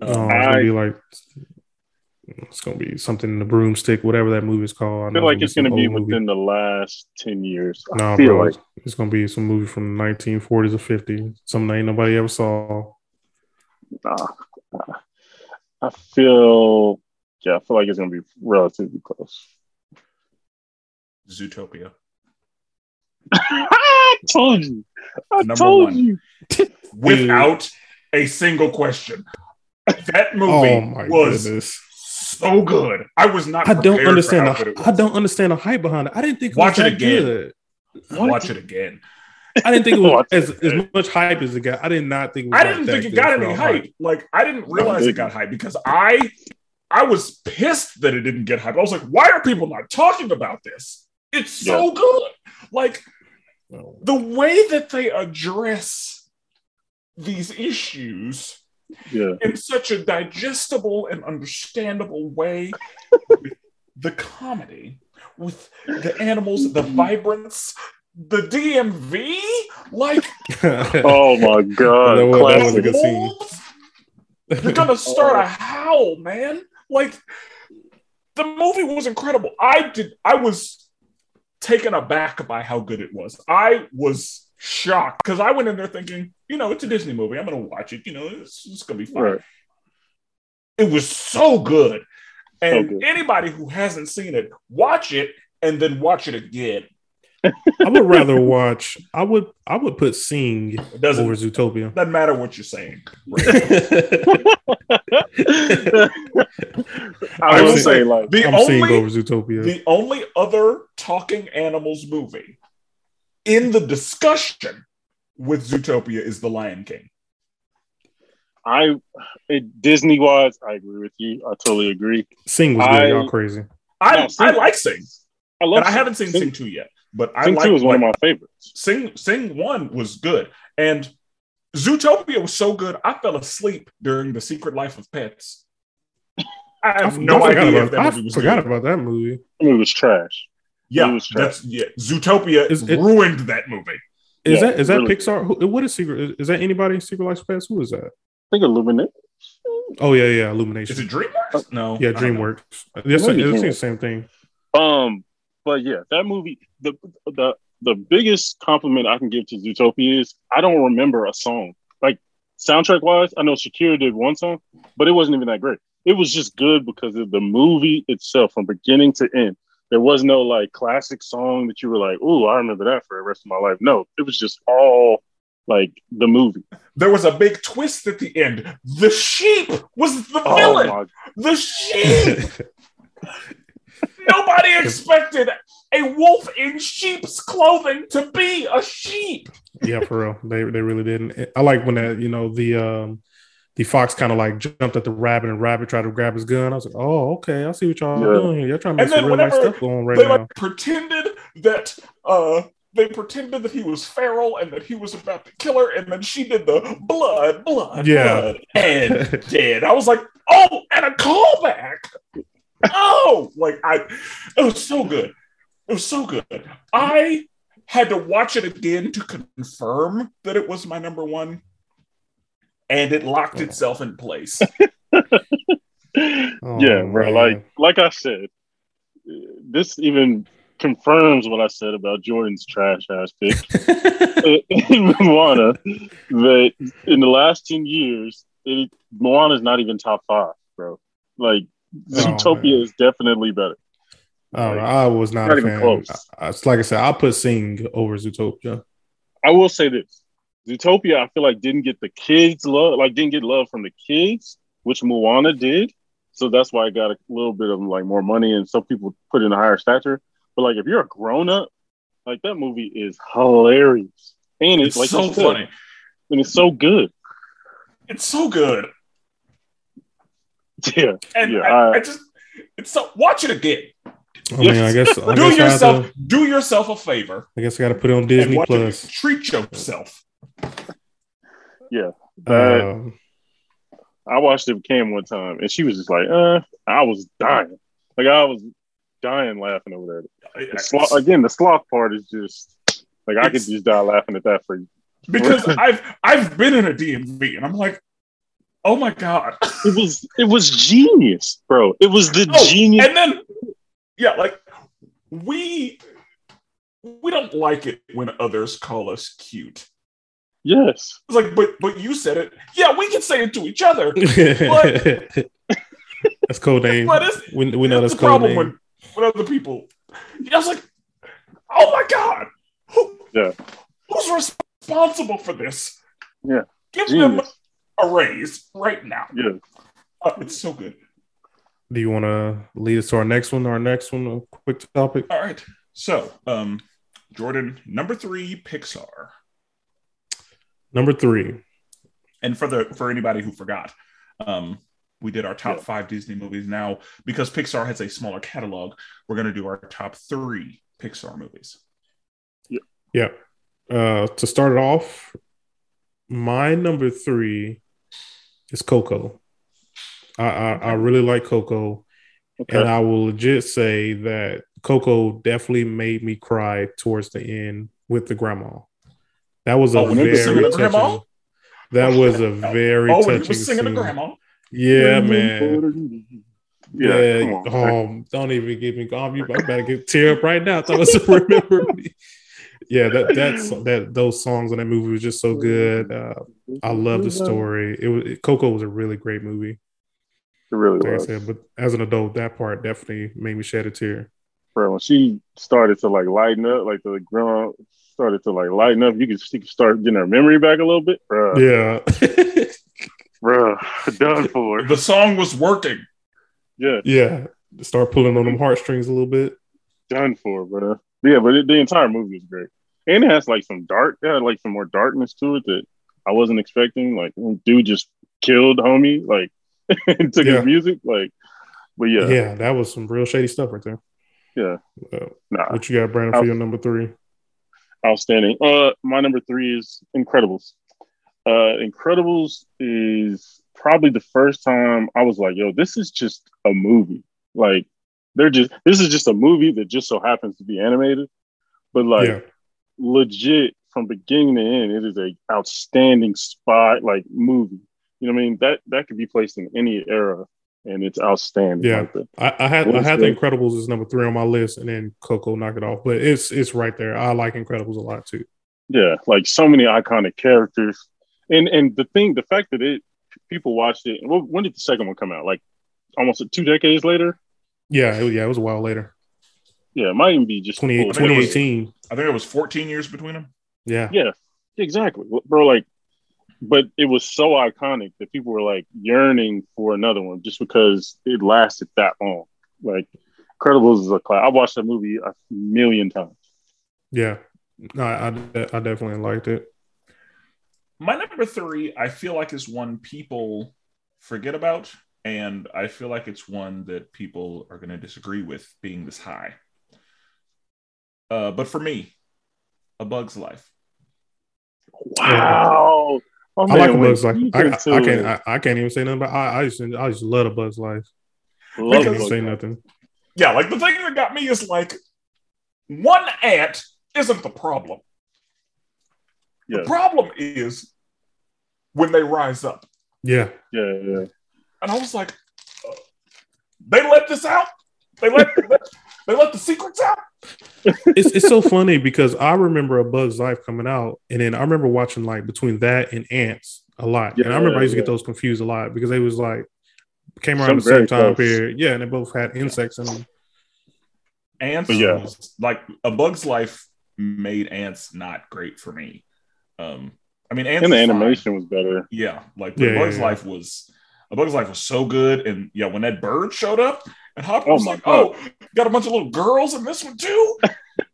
oh, Um, it's I- gonna be like. It's gonna be something in the broomstick, whatever that movie's called. I feel like it's going to some be old movie. within the last 10 years. I No, feel bro, like. it's gonna be some movie from the 1940s or 50s. Something ain't nobody ever saw. Nah, nah. I feel, yeah, I feel like it's going to be relatively close. Zootopia. I told you. I Number told one. you. Without a single question. That movie Oh my was goodness! So good. I was not I don't prepared for understand. how good it The, I don't understand the hype behind it. I didn't think it Watch was it that again. good. What? Watch it again. I didn't think it was as, it as much hype as it got. I did not think. It was I didn't think it got any all hype. Like I didn't realize it got hype because I I was pissed that it didn't get hype. I was like, why are people not talking about this? It's so good. Like the way that they address these issues Yeah. in such a digestible and understandable way the comedy with the animals the mm-hmm. vibrance the dmv like Oh my God. That was- that was a good scene. wolves, you're gonna start a howl man like the movie was incredible i did i was taken aback by how good it was i was shocked because i went in there thinking you know it's a disney movie i'm gonna watch it you know it's, it's gonna be fun. Right. it was so good. And good. anybody who hasn't seen it, watch it and then watch it again. I would rather watch. I would. I would put Sing It doesn't, over Zootopia. doesn't matter what you're saying. I I'm will saying- say, like, The I'm Sing only over Zootopia. the only other talking animals movie in the discussion with Zootopia is The Lion King. I it, Disney wise, I agree with you. I totally agree. Sing was good. I- Y'all crazy. I, No, Sing- I like Sing, I love. and I haven't seen Sing. Sing 2 yet, but I Sing like Two is one of my favorites. Sing Sing 1 was good. And Zootopia was so good, I fell asleep during The Secret Life of Pets. I have no I forgot idea about, if that I movie was forgot good. about that movie. I mean, it was trash. Yeah, It was trash. that's yeah. Zootopia Is it- ruined that movie. Is Yeah, that is that really. Pixar? Who, what is Secret? Is, is that anybody? Secret Life of Pets? Who is that? I think Illuminate. Oh yeah, yeah, Illumination. Is it DreamWorks? No. yeah, I don't know. DreamWorks. Yes, Maybe it's the same thing. Um, but yeah, that movie. The the the biggest compliment I can give to Zootopia is I don't remember a song. Like soundtrack wise, I know Shakira did one song, but it wasn't even that great. It was just good because of the movie itself from beginning to end. There was no like classic song that you were like, "Oh, I remember that for the rest of my life." No, it was just all like the movie. There was a big twist at the end. The sheep was the Oh villain. my The sheep. Nobody expected a wolf in sheep's clothing to be a sheep. yeah, for real. They they really didn't. I like when that you know the um the fox kind of like jumped at the rabbit and rabbit tried to grab his gun. I was like, oh okay, I see what y'all Yeah. doing here. Y'all trying to make some real nice stuff going right they now. like pretended that uh they pretended that he was feral and that he was about to kill her, and then she did the blood, blood, Yeah. blood, and dead. I was like, oh, and a callback. Oh, like I, it was so good. It was so good. I had to watch it again to confirm that it was my number one, and it locked itself in place. Oh, yeah, bro. man. Like like I said, this even confirms what I said about Jordan's trash ass pick in Moana. That in the last ten years, it, Moana's not even top five, bro. Like Oh, Zootopia man. is definitely better. Oh, I, don't. I was not, Not a even fan. close. I- It's like I said, I'll put Sing over Zootopia. I will say this: Zootopia, I feel like didn't get the kids love, like didn't get love from the kids, which Moana did. So that's why I got a little bit of like more money, and some people put in a higher stature. But like, if you're a grown up, like that movie is hilarious, and It's it's, like so you said, funny. and it's so good. It's so good. Yeah, And Yeah, I, I- I just it's so watch it again. I mean, I guess I do guess I, yourself to, do yourself a favor I guess I got to put it on Disney Plus. it. Treat yourself. That- Um, I watched it with Cam one time, and she was just like, "Uh," I was dying, like I was dying laughing over there. The sloth, again, the sloth part is just like I could just die laughing at that for you. because I've I've been in a DMV and I'm like, oh my god. It was it was genius, bro. It was the Oh, genius. And then yeah, like we we don't like it when others call us cute. Yes, It's like, but but you said it. Yeah, we can say it to each other. that's code name. But it's, We, we know it's that's the code problem name. when, when other people. I was like, oh my god, Who, Yeah. who's responsible for this? Yeah. give them a raise right now. Yeah. Uh, it's so good. Do you want to lead us to our next one? Our next one, a quick topic. All right, so um, Jordan, number three, Pixar, Number three. and for the for anybody who forgot, um, we did our top Yeah. five Disney movies. Now, because Pixar has a smaller catalog, we're going to do our top three Pixar movies. Yeah. Uh, to start it off, my number three is Coco. I, I, I really like Coco, Okay. and I will legit say that Coco definitely made me cry towards the end with the grandma. That was a Oh, when he was singing very grandma? touching. That was a very oh, when touching he was singing to scene. Grandma. Yeah, man. Yeah, Yeah, come on, um, don't even get me calm. You I better get tear up right now. Thomas, remember me. Yeah, that that's that those songs in that movie was just so good. Uh, I love the story. It was Coco was a really great movie. It really Like I was. said, but as an adult, that part definitely made me shed a tear. Bro, when she started to like lighten up, like the grandma started to like lighten up, you could start getting her memory back a little bit, bro. Yeah, Bro, done for. The song was working. Yeah, yeah. Start pulling on them heartstrings a little bit. done for, bro. Yeah, but it, the entire movie was great, and it has like some dark, it had like some more darkness to it that I wasn't expecting. Like, dude just killed homie, like, and took Yeah. his music, like. But Yeah. yeah, that was some real shady stuff right there. yeah, Uh, nah, what you got, Brandon, for your number three? Outstanding. Uh, my number three is Incredibles. Uh, Incredibles is probably the first time I was like, "Yo, this is just a movie." Like, they're just this is just a movie that just so happens to be animated, but like yeah, legit from beginning to end, it is a outstanding spy like movie. You know what I mean? That that could be placed in any era, and it's outstanding. Yeah. Like the- I, I had I had the the- Incredibles as number three on my list, and then Coco knocked it off. But it's it's right there. I like Incredibles a lot too. yeah, like so many iconic characters, and and the thing, the fact that it people watched it. When did the second one come out? Like almost two decades later. Yeah, it, yeah, it was a while later, Yeah, it might even be just 20, full- I think was- 2018. I think it was 14 years between them. Yeah, Yeah, exactly, bro. Like, but it was so iconic that people were like yearning for another one just because it lasted that long. Like, Incredibles is a class. I watched that movie a million times. yeah. No, I, I, I definitely liked it. My number three, I feel like is one people forget about, and I feel like it's one that people are going to disagree with being this high. Uh, but for me, A Bug's Life. Wow. My I like a went Bug's Life. I, I, I can't. I, I can't even say nothing. But I I just I just love a Bug's Life. Love I a can't even say Life. nothing. Yeah, like the thing that got me is like one ant isn't the problem. Yeah. The problem is when they rise up. Yeah, Yeah, yeah. And I was like, uh, they let this out? They let they let the secrets out? it's it's so funny because I remember a Bug's Life coming out, and then I remember watching like between that and Antz a lot. and I remember I used to get those confused a lot because they was like came around Some the same time close. period. Yeah, and they both had insects in them. Antz, But yeah. was- like A Bug's Life made Antz not great for me. Um, I mean, Antz And the is fine. animation was better. Yeah, like Yeah, A yeah, Bug's yeah. Life was A Bug's Life was so good, and yeah, when that bird showed up, and Hopper Oh was like, God. "Oh, got a bunch of little girls in this one too."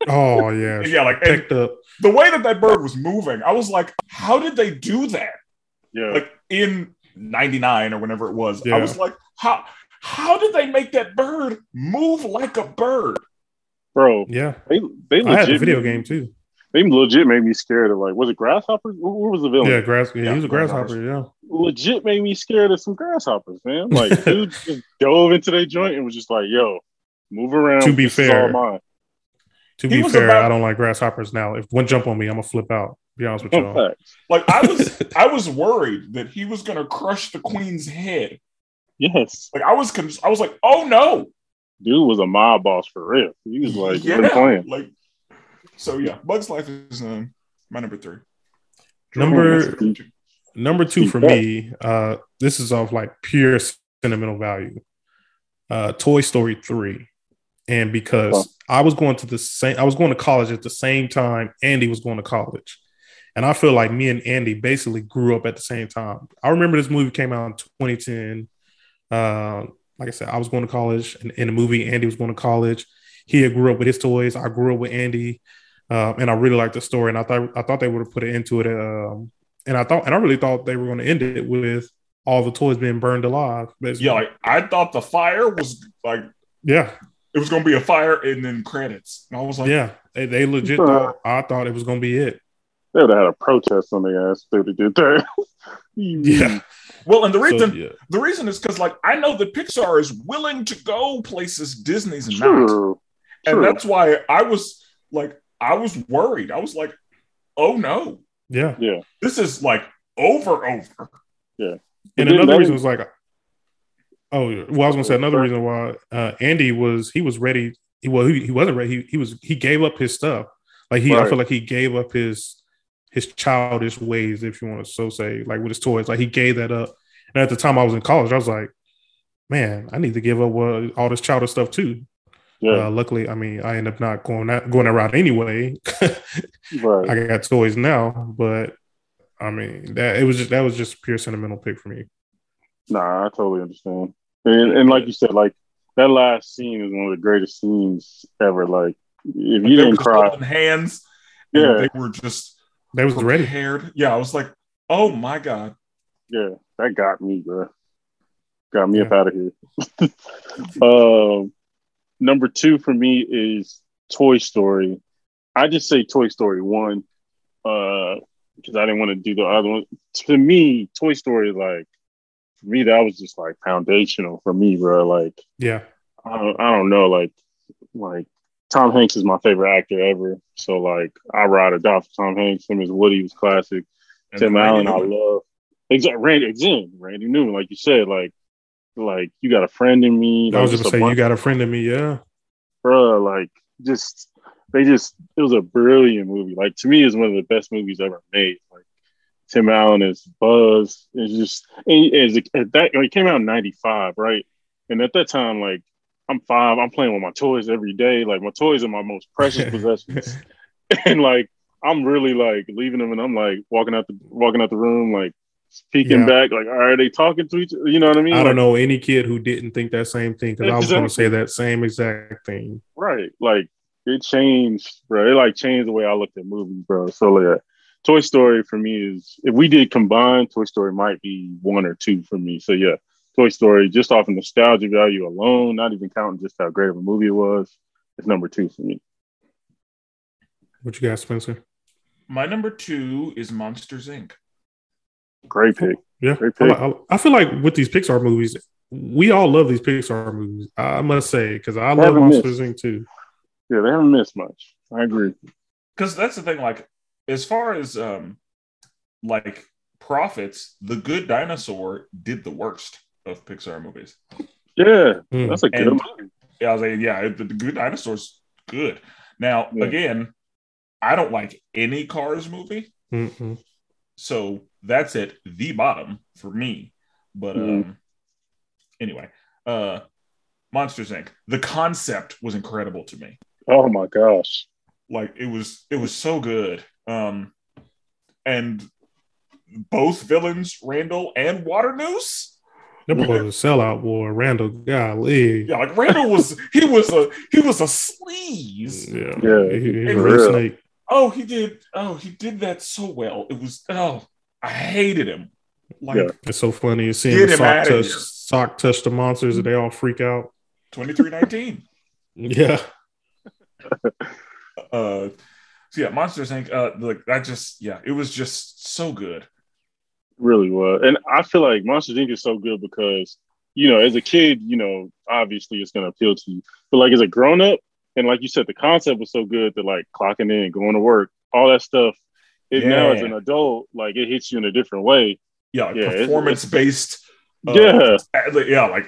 Oh yeah, yeah, like picked up. the way that that bird was moving, I was like, "How did they do that?" Yeah. Like in '99 or whenever it was, Yeah. I was like, "How how did they make that bird move like a bird?" Bro, Yeah, they they legit I had the legit video game too. They legit made me scared of like was it grasshoppers? Who who was the villain? Yeah, grass. Yeah, Yeah, he was a grasshopper. Yeah, legit made me scared of some grasshoppers, man. Like, dude just dove into their joint and was just like, yo, move around. To be This fair, mine. To He be fair, about- I don't like grasshoppers now. If one jump on me, I'm gonna flip out. Be honest with y'all. fact. Like I was, I was worried that he was gonna crush the queen's head. Yes. Like I was, con- I was like, "Oh no!" Dude was a mob boss for real. He was like, yeah, yeah. playing. like so. Yeah, Bug's Life is um, my number three. Number Damn, that's number two for me. Uh, this is of like pure sentimental value. Uh, Toy Story three, and because Huh. I was going to the same, I was going to college at the same time Andy was going to college, and I feel like me and Andy basically grew up at the same time. I remember this movie came out in 2010. Uh, like I said, I was going to college, and in the movie, Andy was going to college. He had grew up with his toys. I grew up with Andy, um, and I really liked the story. And I thought I thought they would have put it into it. Um, and I thought, and I really thought they were going to end it with all the toys being burned alive. Basically. Yeah, like I thought the fire was like yeah, it was gonna be a fire and then credits, and I was like, yeah. They, they legit Uh, thought I thought it was going to be it. They would have had a protest on their ass if they would have did that. Yeah. Well, and the So, reason yeah. the reason is because like I know that Pixar is willing to go places Disney's not, True. and that's why I was like I was worried. I was like, oh no, Yeah. Yeah. this is like over over. Yeah. And then another that- reason was like, oh, well, I was gonna say another reason why uh, Andy was he was ready. He well, he, he wasn't ready. He, he was he gave up his stuff. Like he, I Right. feel like he gave up his his childish ways, if you want to so say, like with his toys. Like he gave that up. And at the time I was in college, I was like, man, I need to give up uh, all this childish stuff too. Yeah. Uh, luckily, I mean, I ended up not going that going around anyway. right. I got toys now, but I mean that it was just that was just pure sentimental pick for me. Nah, I totally understand. And, and like you said, like that last scene is one of the greatest scenes ever. Like if you Like, they didn't just cry, holding hands. and Yeah. they were just They was ready. prepared. Yeah, I was like, oh my god. yeah, that got me, bro. Got me up out of here. um, number two for me is Toy Story. I just say Toy Story one, uh, because I didn't want to do the other one. To me, Toy Story, like for me, that was just like foundational for me, bro. Like Yeah. I don't, I don't know, like, like Tom Hanks is my favorite actor ever. So like I ride or die for Tom Hanks. Him as Woody was classic. And Tim then Allen, Randy I love. Exactly, Randy, exactly, Randy Newman, like you said, like, like you got a friend in me. I was just gonna say, you got a friend in me, yeah. Bro, like just they just it was a brilliant movie. Like to me, it's one of the best movies ever made. Like Tim Allen is Buzz. It's just and it, at that it came out in '95, right? And at that time, like I'm five, I'm playing with my toys every day. Like my toys are my most precious possessions, and like I'm really like leaving them, and I'm like walking out the walking out the room, like peeking Yeah. back, like are they talking to each? You know what I mean? I Like, don't know any kid who didn't think that same thing because I was going to say that same exact thing. Right. Like it changed, bro. It like changed the way I looked at movies, bro. So like Toy Story for me is if we did combine, Toy Story might be one or two for me. So yeah, Toy Story, just off of nostalgia value alone, not even counting just how great of a movie it was, it's number two for me. What you got, Spencer? My number two is Monsters Inc. Great pick. Yeah, Great I, pick. I- I feel like with these Pixar movies, we all love these Pixar movies. I must say because I love haven't Monsters. Inc. too. Yeah, they haven't missed much. I agree. because that's the thing like as far as um like profits the good dinosaur did the worst of pixar movies Yeah, Hmm. that's a good And- movie. yeah i was like yeah the, the good dinosaur's good now Yeah. again i don't like any cars movie Mm-mm. so that's at the bottom for me but Mhm. um anyway uh monsters inc the concept was incredible to me Oh my gosh. like it was it was so good um and both villains randall and Waternoose That boy was a sellout, boy. Randall, golly. yeah like randall was he was a he was a sleaze Yeah, Yeah, He, he's a for real real. snake. oh he did oh he did that so well it was oh i hated him like Yeah. It's so funny seeing Get the him sock outta touch, sock touch the monsters and they all freak out. 2319 Yeah, uh so yeah monsters inc uh like that just yeah it was just so good really was. And I feel like Monsters Inc. is so good because, you know, as a kid, you know, obviously it's going to appeal to you. But like as a grown up, and like you said, the concept was so good that like clocking in, going to work, all that stuff. It now as an adult, like it hits you in a different way. yeah like Yeah, it's- performance based yeah, yeah like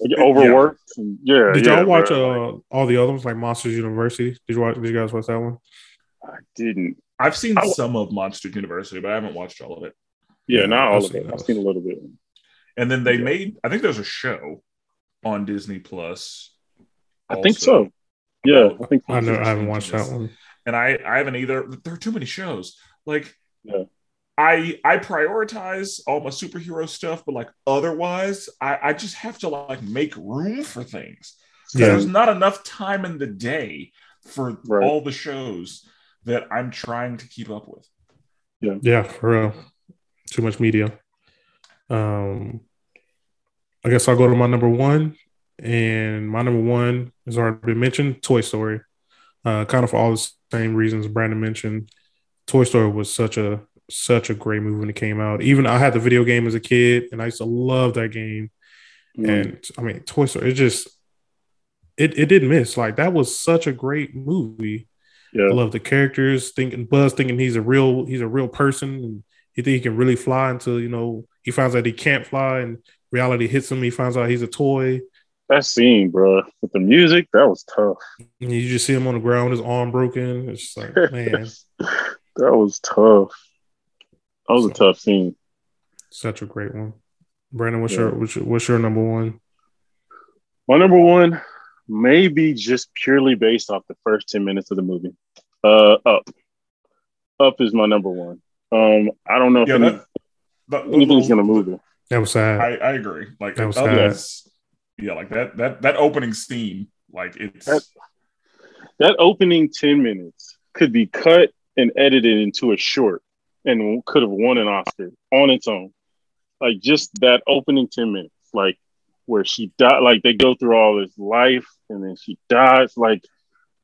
like overworked. And, yeah. Did y'all watch bro. uh, all the other ones like Monsters University? Did you watch? Did you guys watch that one? I didn't. I've seen I- some of Monsters University, but I haven't watched all of it. Yeah, Yeah, not I've all of seen it. I've seen a little bit. And then they Yeah. made, I think there's a show on Disney Plus. I think so. Yeah, I think I know I haven't watched that one. And I, I haven't either. There are too many shows. Like, Yeah. I I prioritize all my superhero stuff, but like otherwise, I, I just have to like make room for things. Yeah. There's not enough time in the day for Right. all the shows that I'm trying to keep up with. Yeah. Yeah, for real. Too much media. Um, I guess I'll go to my number one, and my number one has already been mentioned. Toy Story. Uh, kind of for all the same reasons Brandon mentioned. Toy Story was such a such a great movie when it came out. Even I had the video game as a kid, and I used to love that game. Mm. And I mean, Toy Story. It just it it didn't miss. Like that was such a great movie. I love the characters. Thinking Buzz thinking he's a real he's a real person. And he think he can really fly until you know he finds out he can't fly and reality hits him. He finds out he's a toy. that scene, bro, with the music, that was tough. And you just see him on the ground, with his arm broken. It's just like man, that was tough. That was a tough scene. such a great one. Brandon, what's Yeah. your what's your, what's your number one? My number one may be just purely based off the first 10 minutes of the movie. Uh Up. Up is my number one. Um, I don't know if Yeah, any, that, that, anything's gonna move it. That was sad. I, I agree. Like That was sad. is- yeah, like that that that opening scene, like it's That- That opening 10 minutes could be cut and edited into a short and could have won an Oscar on its own. Like just that opening 10 minutes, like where she died, like they go through all his life and then she dies. Like,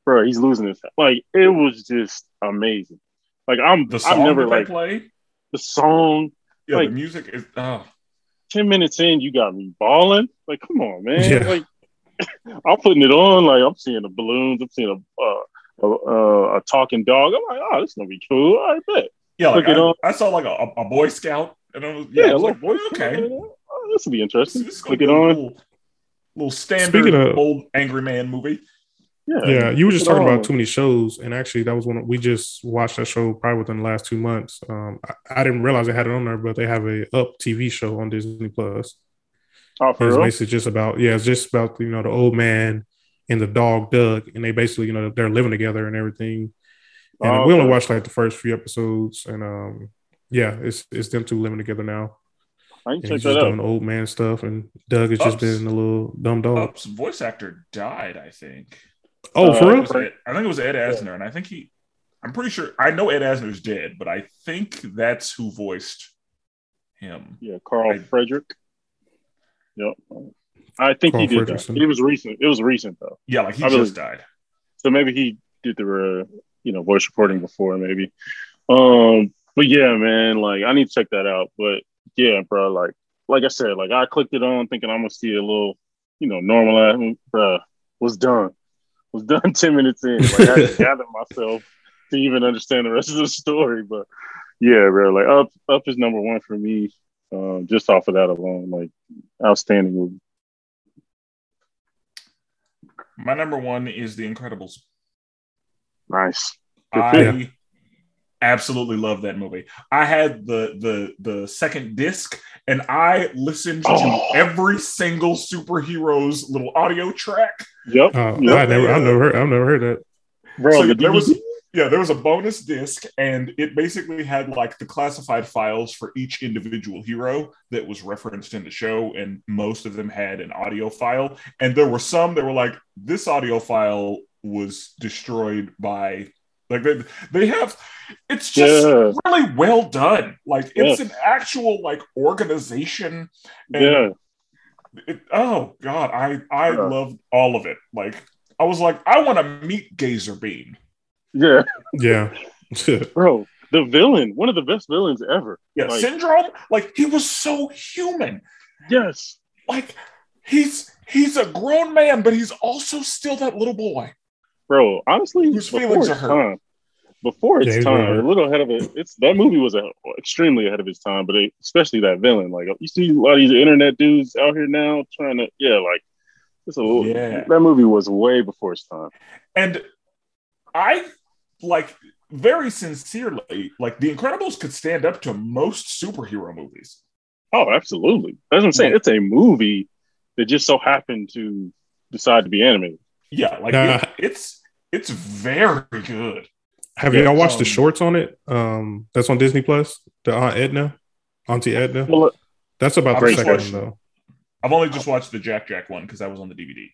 bro, he's losing his like it was just amazing. Like I'm the song I've never like play. the song Yeah, like- the music is oh 10 minutes in, you got me balling. Like, come on, man. Yeah. Like I'm putting it on. Like I'm seeing the balloons. I'm seeing a uh, a, a, a, talking dog. I'm like, oh, this is gonna be cool. I bet. Yeah, like I, I, saw like a, a, Boy Scout, and I was yeah, yeah I was like, Boy okay, oh, this will be interesting. This, this Click it on. Little, little standard of, old angry man movie. Yeah, yeah. You were just talking about too many shows, and actually, that was one of, we just watched that show probably within the last two months. Um, I, I, didn't realize they had it on there, but they have a Up TV show on Disney Plus. Oh, for it's real? basically just about yeah, it's just about you know the old man and the dog Dug, and they basically you know they're living together and everything. And oh, we only watched like the first few episodes, and um, yeah, it's it's them two living together now. I can check he's just doing old man stuff, and Dug has Ups, just been a little dumb dog. Up's voice actor died, I think. Oh, uh, for real? I think it was Ed Asner, and I think he. I'm pretty sure I know Ed Asner's dead, but I think that's who voiced him. Yeah, Carl I, Frederick. Yep. I think Carl he did that. It was recent. It was recent though. Yeah, like he I just died. So maybe he did the uh, you know voice recording before, maybe. Um, but yeah, man, like I need to check that out. But yeah, bro, like like I said, like I clicked it on thinking I'm gonna see a little, you know, normal. Bro, was done was done 10 minutes in. Like I had to gather myself to even understand the rest of the story. But yeah, bro, like up up is number one for me. Uh, just off of that alone, like outstanding movie. My number one is The Incredibles. Nice. I absolutely love that movie. I had the the the second disc and I listened oh. to every single superhero's little audio track. Yep. Uh, yep. I never I never heard I've never heard that. Bro, so the there was yeah, there was a bonus disc, and it basically had like the classified files for each individual hero that was referenced in the show, and most of them had an audio file. And there were some that were like, this audio file was destroyed by like they, they have it's just yeah. really well done like it's an actual like organization yeah it, oh god i i yeah. loved all of it like i was like i want to meet Gazerbeam yeah yeah bro the villain one of the best villains ever yeah like, syndrome like he was so human yes like he's he's a grown man but he's also still that little boy bro. Honestly, whose feelings are hurt. Time, before its yeah, time, a little ahead of it. It's that movie was a, extremely ahead of its time, but it, especially that villain. Like you see a lot of these internet dudes out here now trying to, yeah, like it's a little. Yeah. That movie was way before its time. And I like very sincerely, like The Incredibles could stand up to most superhero movies. Oh, absolutely. That's what I'm saying. It's a movie that just so happened to decide to be animated. Yeah, like uh, it, it's it's very good. Have yeah, y'all watched um, the shorts on it? Um, that's on Disney Plus. The Aunt Edna, Auntie Edna. Well, that's about the second one though. I've only just watched the Jack Jack one because that was on the DVD.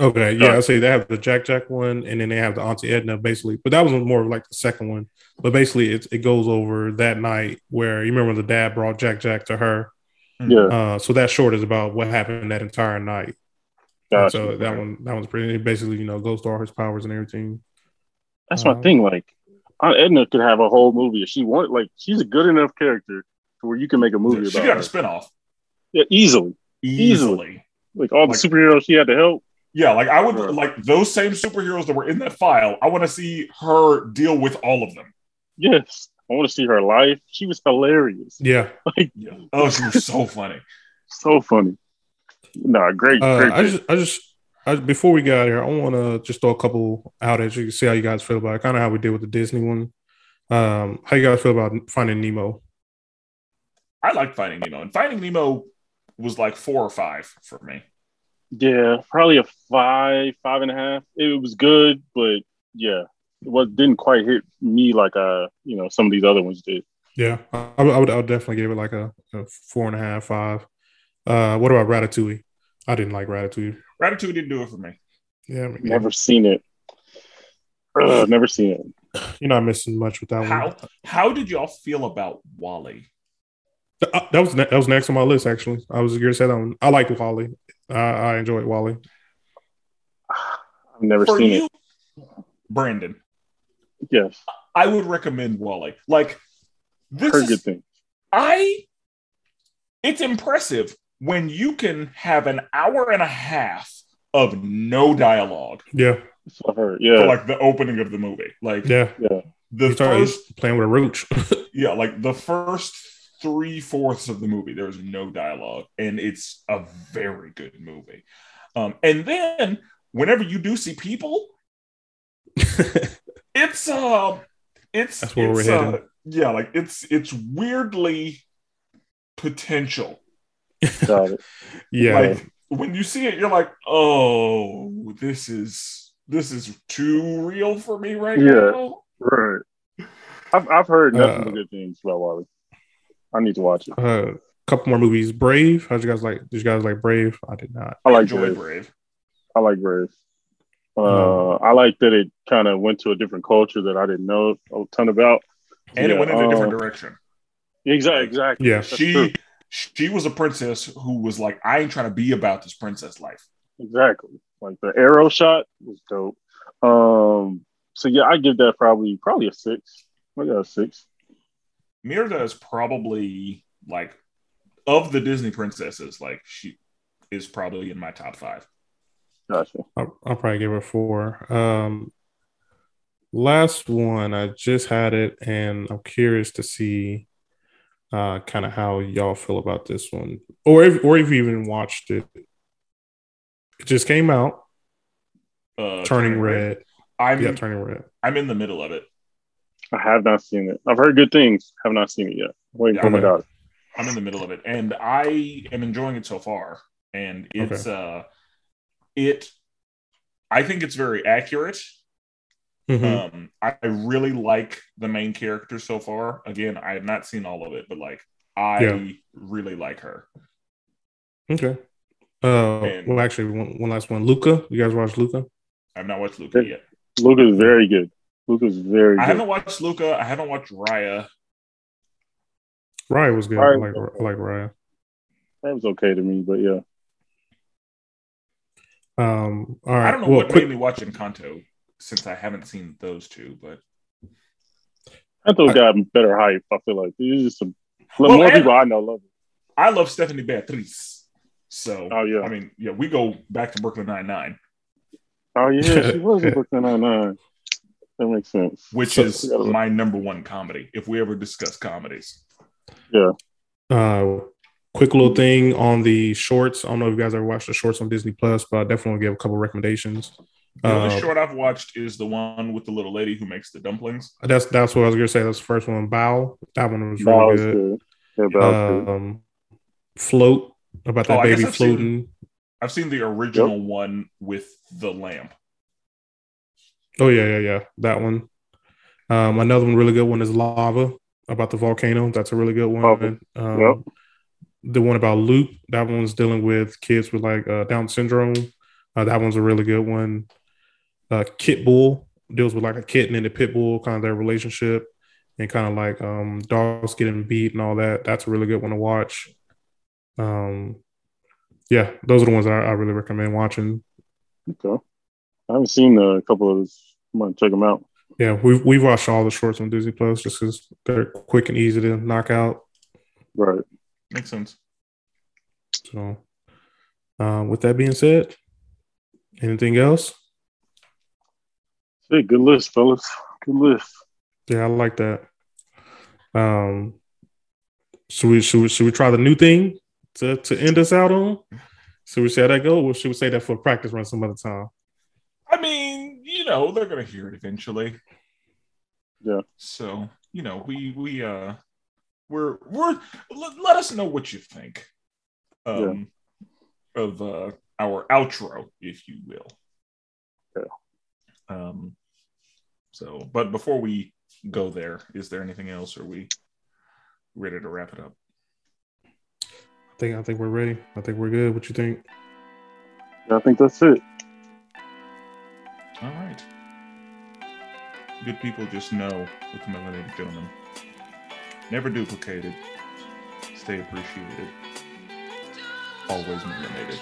Okay, yeah, I say they have the Jack Jack one, and then they have the Auntie Edna, basically. But that was more like the second one. But basically, it it goes over that night where you remember the dad brought Jack Jack to her. Yeah. Uh, so that short is about what happened that entire night. Gotcha. So that one, that one's pretty. Basically, you know, goes to all his powers and everything. That's my um, thing. Like Aunt Edna could have a whole movie if she wanted. Like she's a good enough character to where you can make a movie she about. She got her. a spinoff. Yeah, easily. easily, easily. Like all the like, superheroes she had to help. Yeah, like I would like those same superheroes that were in that file. I want to see her deal with all of them. Yes, I want to see her life. She was hilarious. Yeah. Like, yeah. Oh, she was so funny. so funny. No, nah, great. Uh, great I just, I just, I, before we get out here, I want to just throw a couple out at you, see how you guys feel about it. Kind of how we did with the Disney one. Um, how you guys feel about Finding Nemo? I like Finding Nemo, and Finding Nemo was like four or five for me. Yeah, probably a five, five and a half. It was good, but yeah, it was didn't quite hit me like uh you know some of these other ones did. Yeah, I, I would I would definitely give it like a, a four and a half, five. Uh, what about Ratatouille? I didn't like Ratatouille. Ratatouille didn't do it for me. Yeah, never seen it. Uh, never seen it. You're not missing much with that how, one. How did y'all feel about WALL-E? Uh, that was that was next on my list. Actually, I was going to say that one. I like WALL-E. I, I enjoyed WALL-E. I've never for seen you, it. Brandon. Yes. I would recommend WALL-E. Like this Heard is, good things. I. It's impressive when you can have an hour and a half of no dialogue. Yeah, I heard. For Yeah, like the opening of the movie. Like yeah. yeah, the He started first playing with a roach. yeah, like the first three fourths of the movie, there's no dialogue, and it's a very good movie. Um, and then whenever you do see people, it's uh it's That's where we're uh, heading. yeah, like it's it's weirdly potential. yeah, Like when you see it, you're like, oh, this is this is too real for me right Yeah. now. Right. I've I've heard nothing Uh, but good things about WALL-E. I need to watch it. uh, couple more movies. Brave. How'd you guys like? Did you guys like Brave? I did not. I like Brave. Brave. I like Brave. Uh, Mm. I like that it kind of went to a different culture that I didn't know a ton about. And Yeah, it went in a different uh, direction. Exactly. Exactly. Yeah. That's she true. she was a princess who was like, I ain't trying to be about this princess life. Exactly. Like the arrow shot was dope. Um. So yeah, I give that probably probably a six. I got a six. Merida is probably like of the Disney princesses, like she is probably in my top five. Gotcha. I'll, I'll probably give her four. Um, last one, I just had it, and I'm curious to see uh, kind of how y'all feel about this one, or if or if you even watched it. It just came out, Uh, Turning Red. I'm Yeah, Turning Red. I'm in the middle of it. I have not seen it. I've heard good things. Have not seen it yet. Waiting Yeah, for my god. I'm in the middle of it, and I am enjoying it so far. And it's uh, it. I think it's very accurate. Mhm. Um, I I really like the main character so far. Again, I have not seen all of it, but like I Yeah. really like her. Okay. Uh, And- well, actually, one, one last one. Luca. You guys watch Luca? I've not watched Luca yet. Luca is very good. Luca's very I good. haven't watched Luca. I haven't watched Raya. Raya was good. Raya I like was I like Raya. That was okay to me, but yeah. Um, all right. I don't know well, what quick, made me watch Encanto since I haven't seen those two, but I thought it got better hype. I feel like there's just some Well, more and- people I know love it. I love Stephanie Beatriz. So Oh yeah. I mean, yeah, we go back to Brooklyn Nine Nine. Oh yeah, she was in Brooklyn Nine Nine. That makes sense. which So- is my number one comedy. If we ever discuss comedies, uh, quick little thing on the shorts. I don't know if you guys ever watched the shorts on Disney Plus, but I definitely want to give a couple recommendations. the only Uh, short I've watched is the one with the little lady who makes the dumplings. That's that's what I was gonna say. That's the first one. Bao. That one was That really good. good. Yeah, that was good. Um, float about that Oh, baby I've seen- floating. I've seen the original one with the lamp. Oh yeah, yeah, yeah. That one. Um, another one really good one is lava about the volcano. That's a really good one. Um, Yep. The one about Loop. That one's dealing with kids with like uh, Down syndrome. Uh, that one's a really good one. Uh, Kitbull deals with like a kitten and a pit bull, kind of their relationship, and kind of like um, dogs getting beat and all that. That's a really good one to watch. Um, yeah, those are the ones that I, I really recommend watching. Okay. I haven't seen a couple of those. I'm gonna check them out. Yeah, we've we've watched all the shorts on Disney Plus just because they're quick and easy to knock out. Right. Makes sense. So, uh, with that being said, anything else? Hey, good list, fellas. Good list. Yeah, I like that. Um, should we should we, should we try the new thing to to end us out on? Should we see how that go, or should we say that for practice run some other time? I know, they're gonna hear it eventually. Yeah. So, you know, we we uh we're we're let, let us know what you think um of uh our outro, if you will. Yeah. Um so but before we go there, is there anything else? Or are we ready to wrap it up? I think I think we're ready. I think we're good. What you think? Yeah, I think that's it. All right. Good people just know with the melanated gentleman. Never duplicated. Stay appreciated. Always melanated.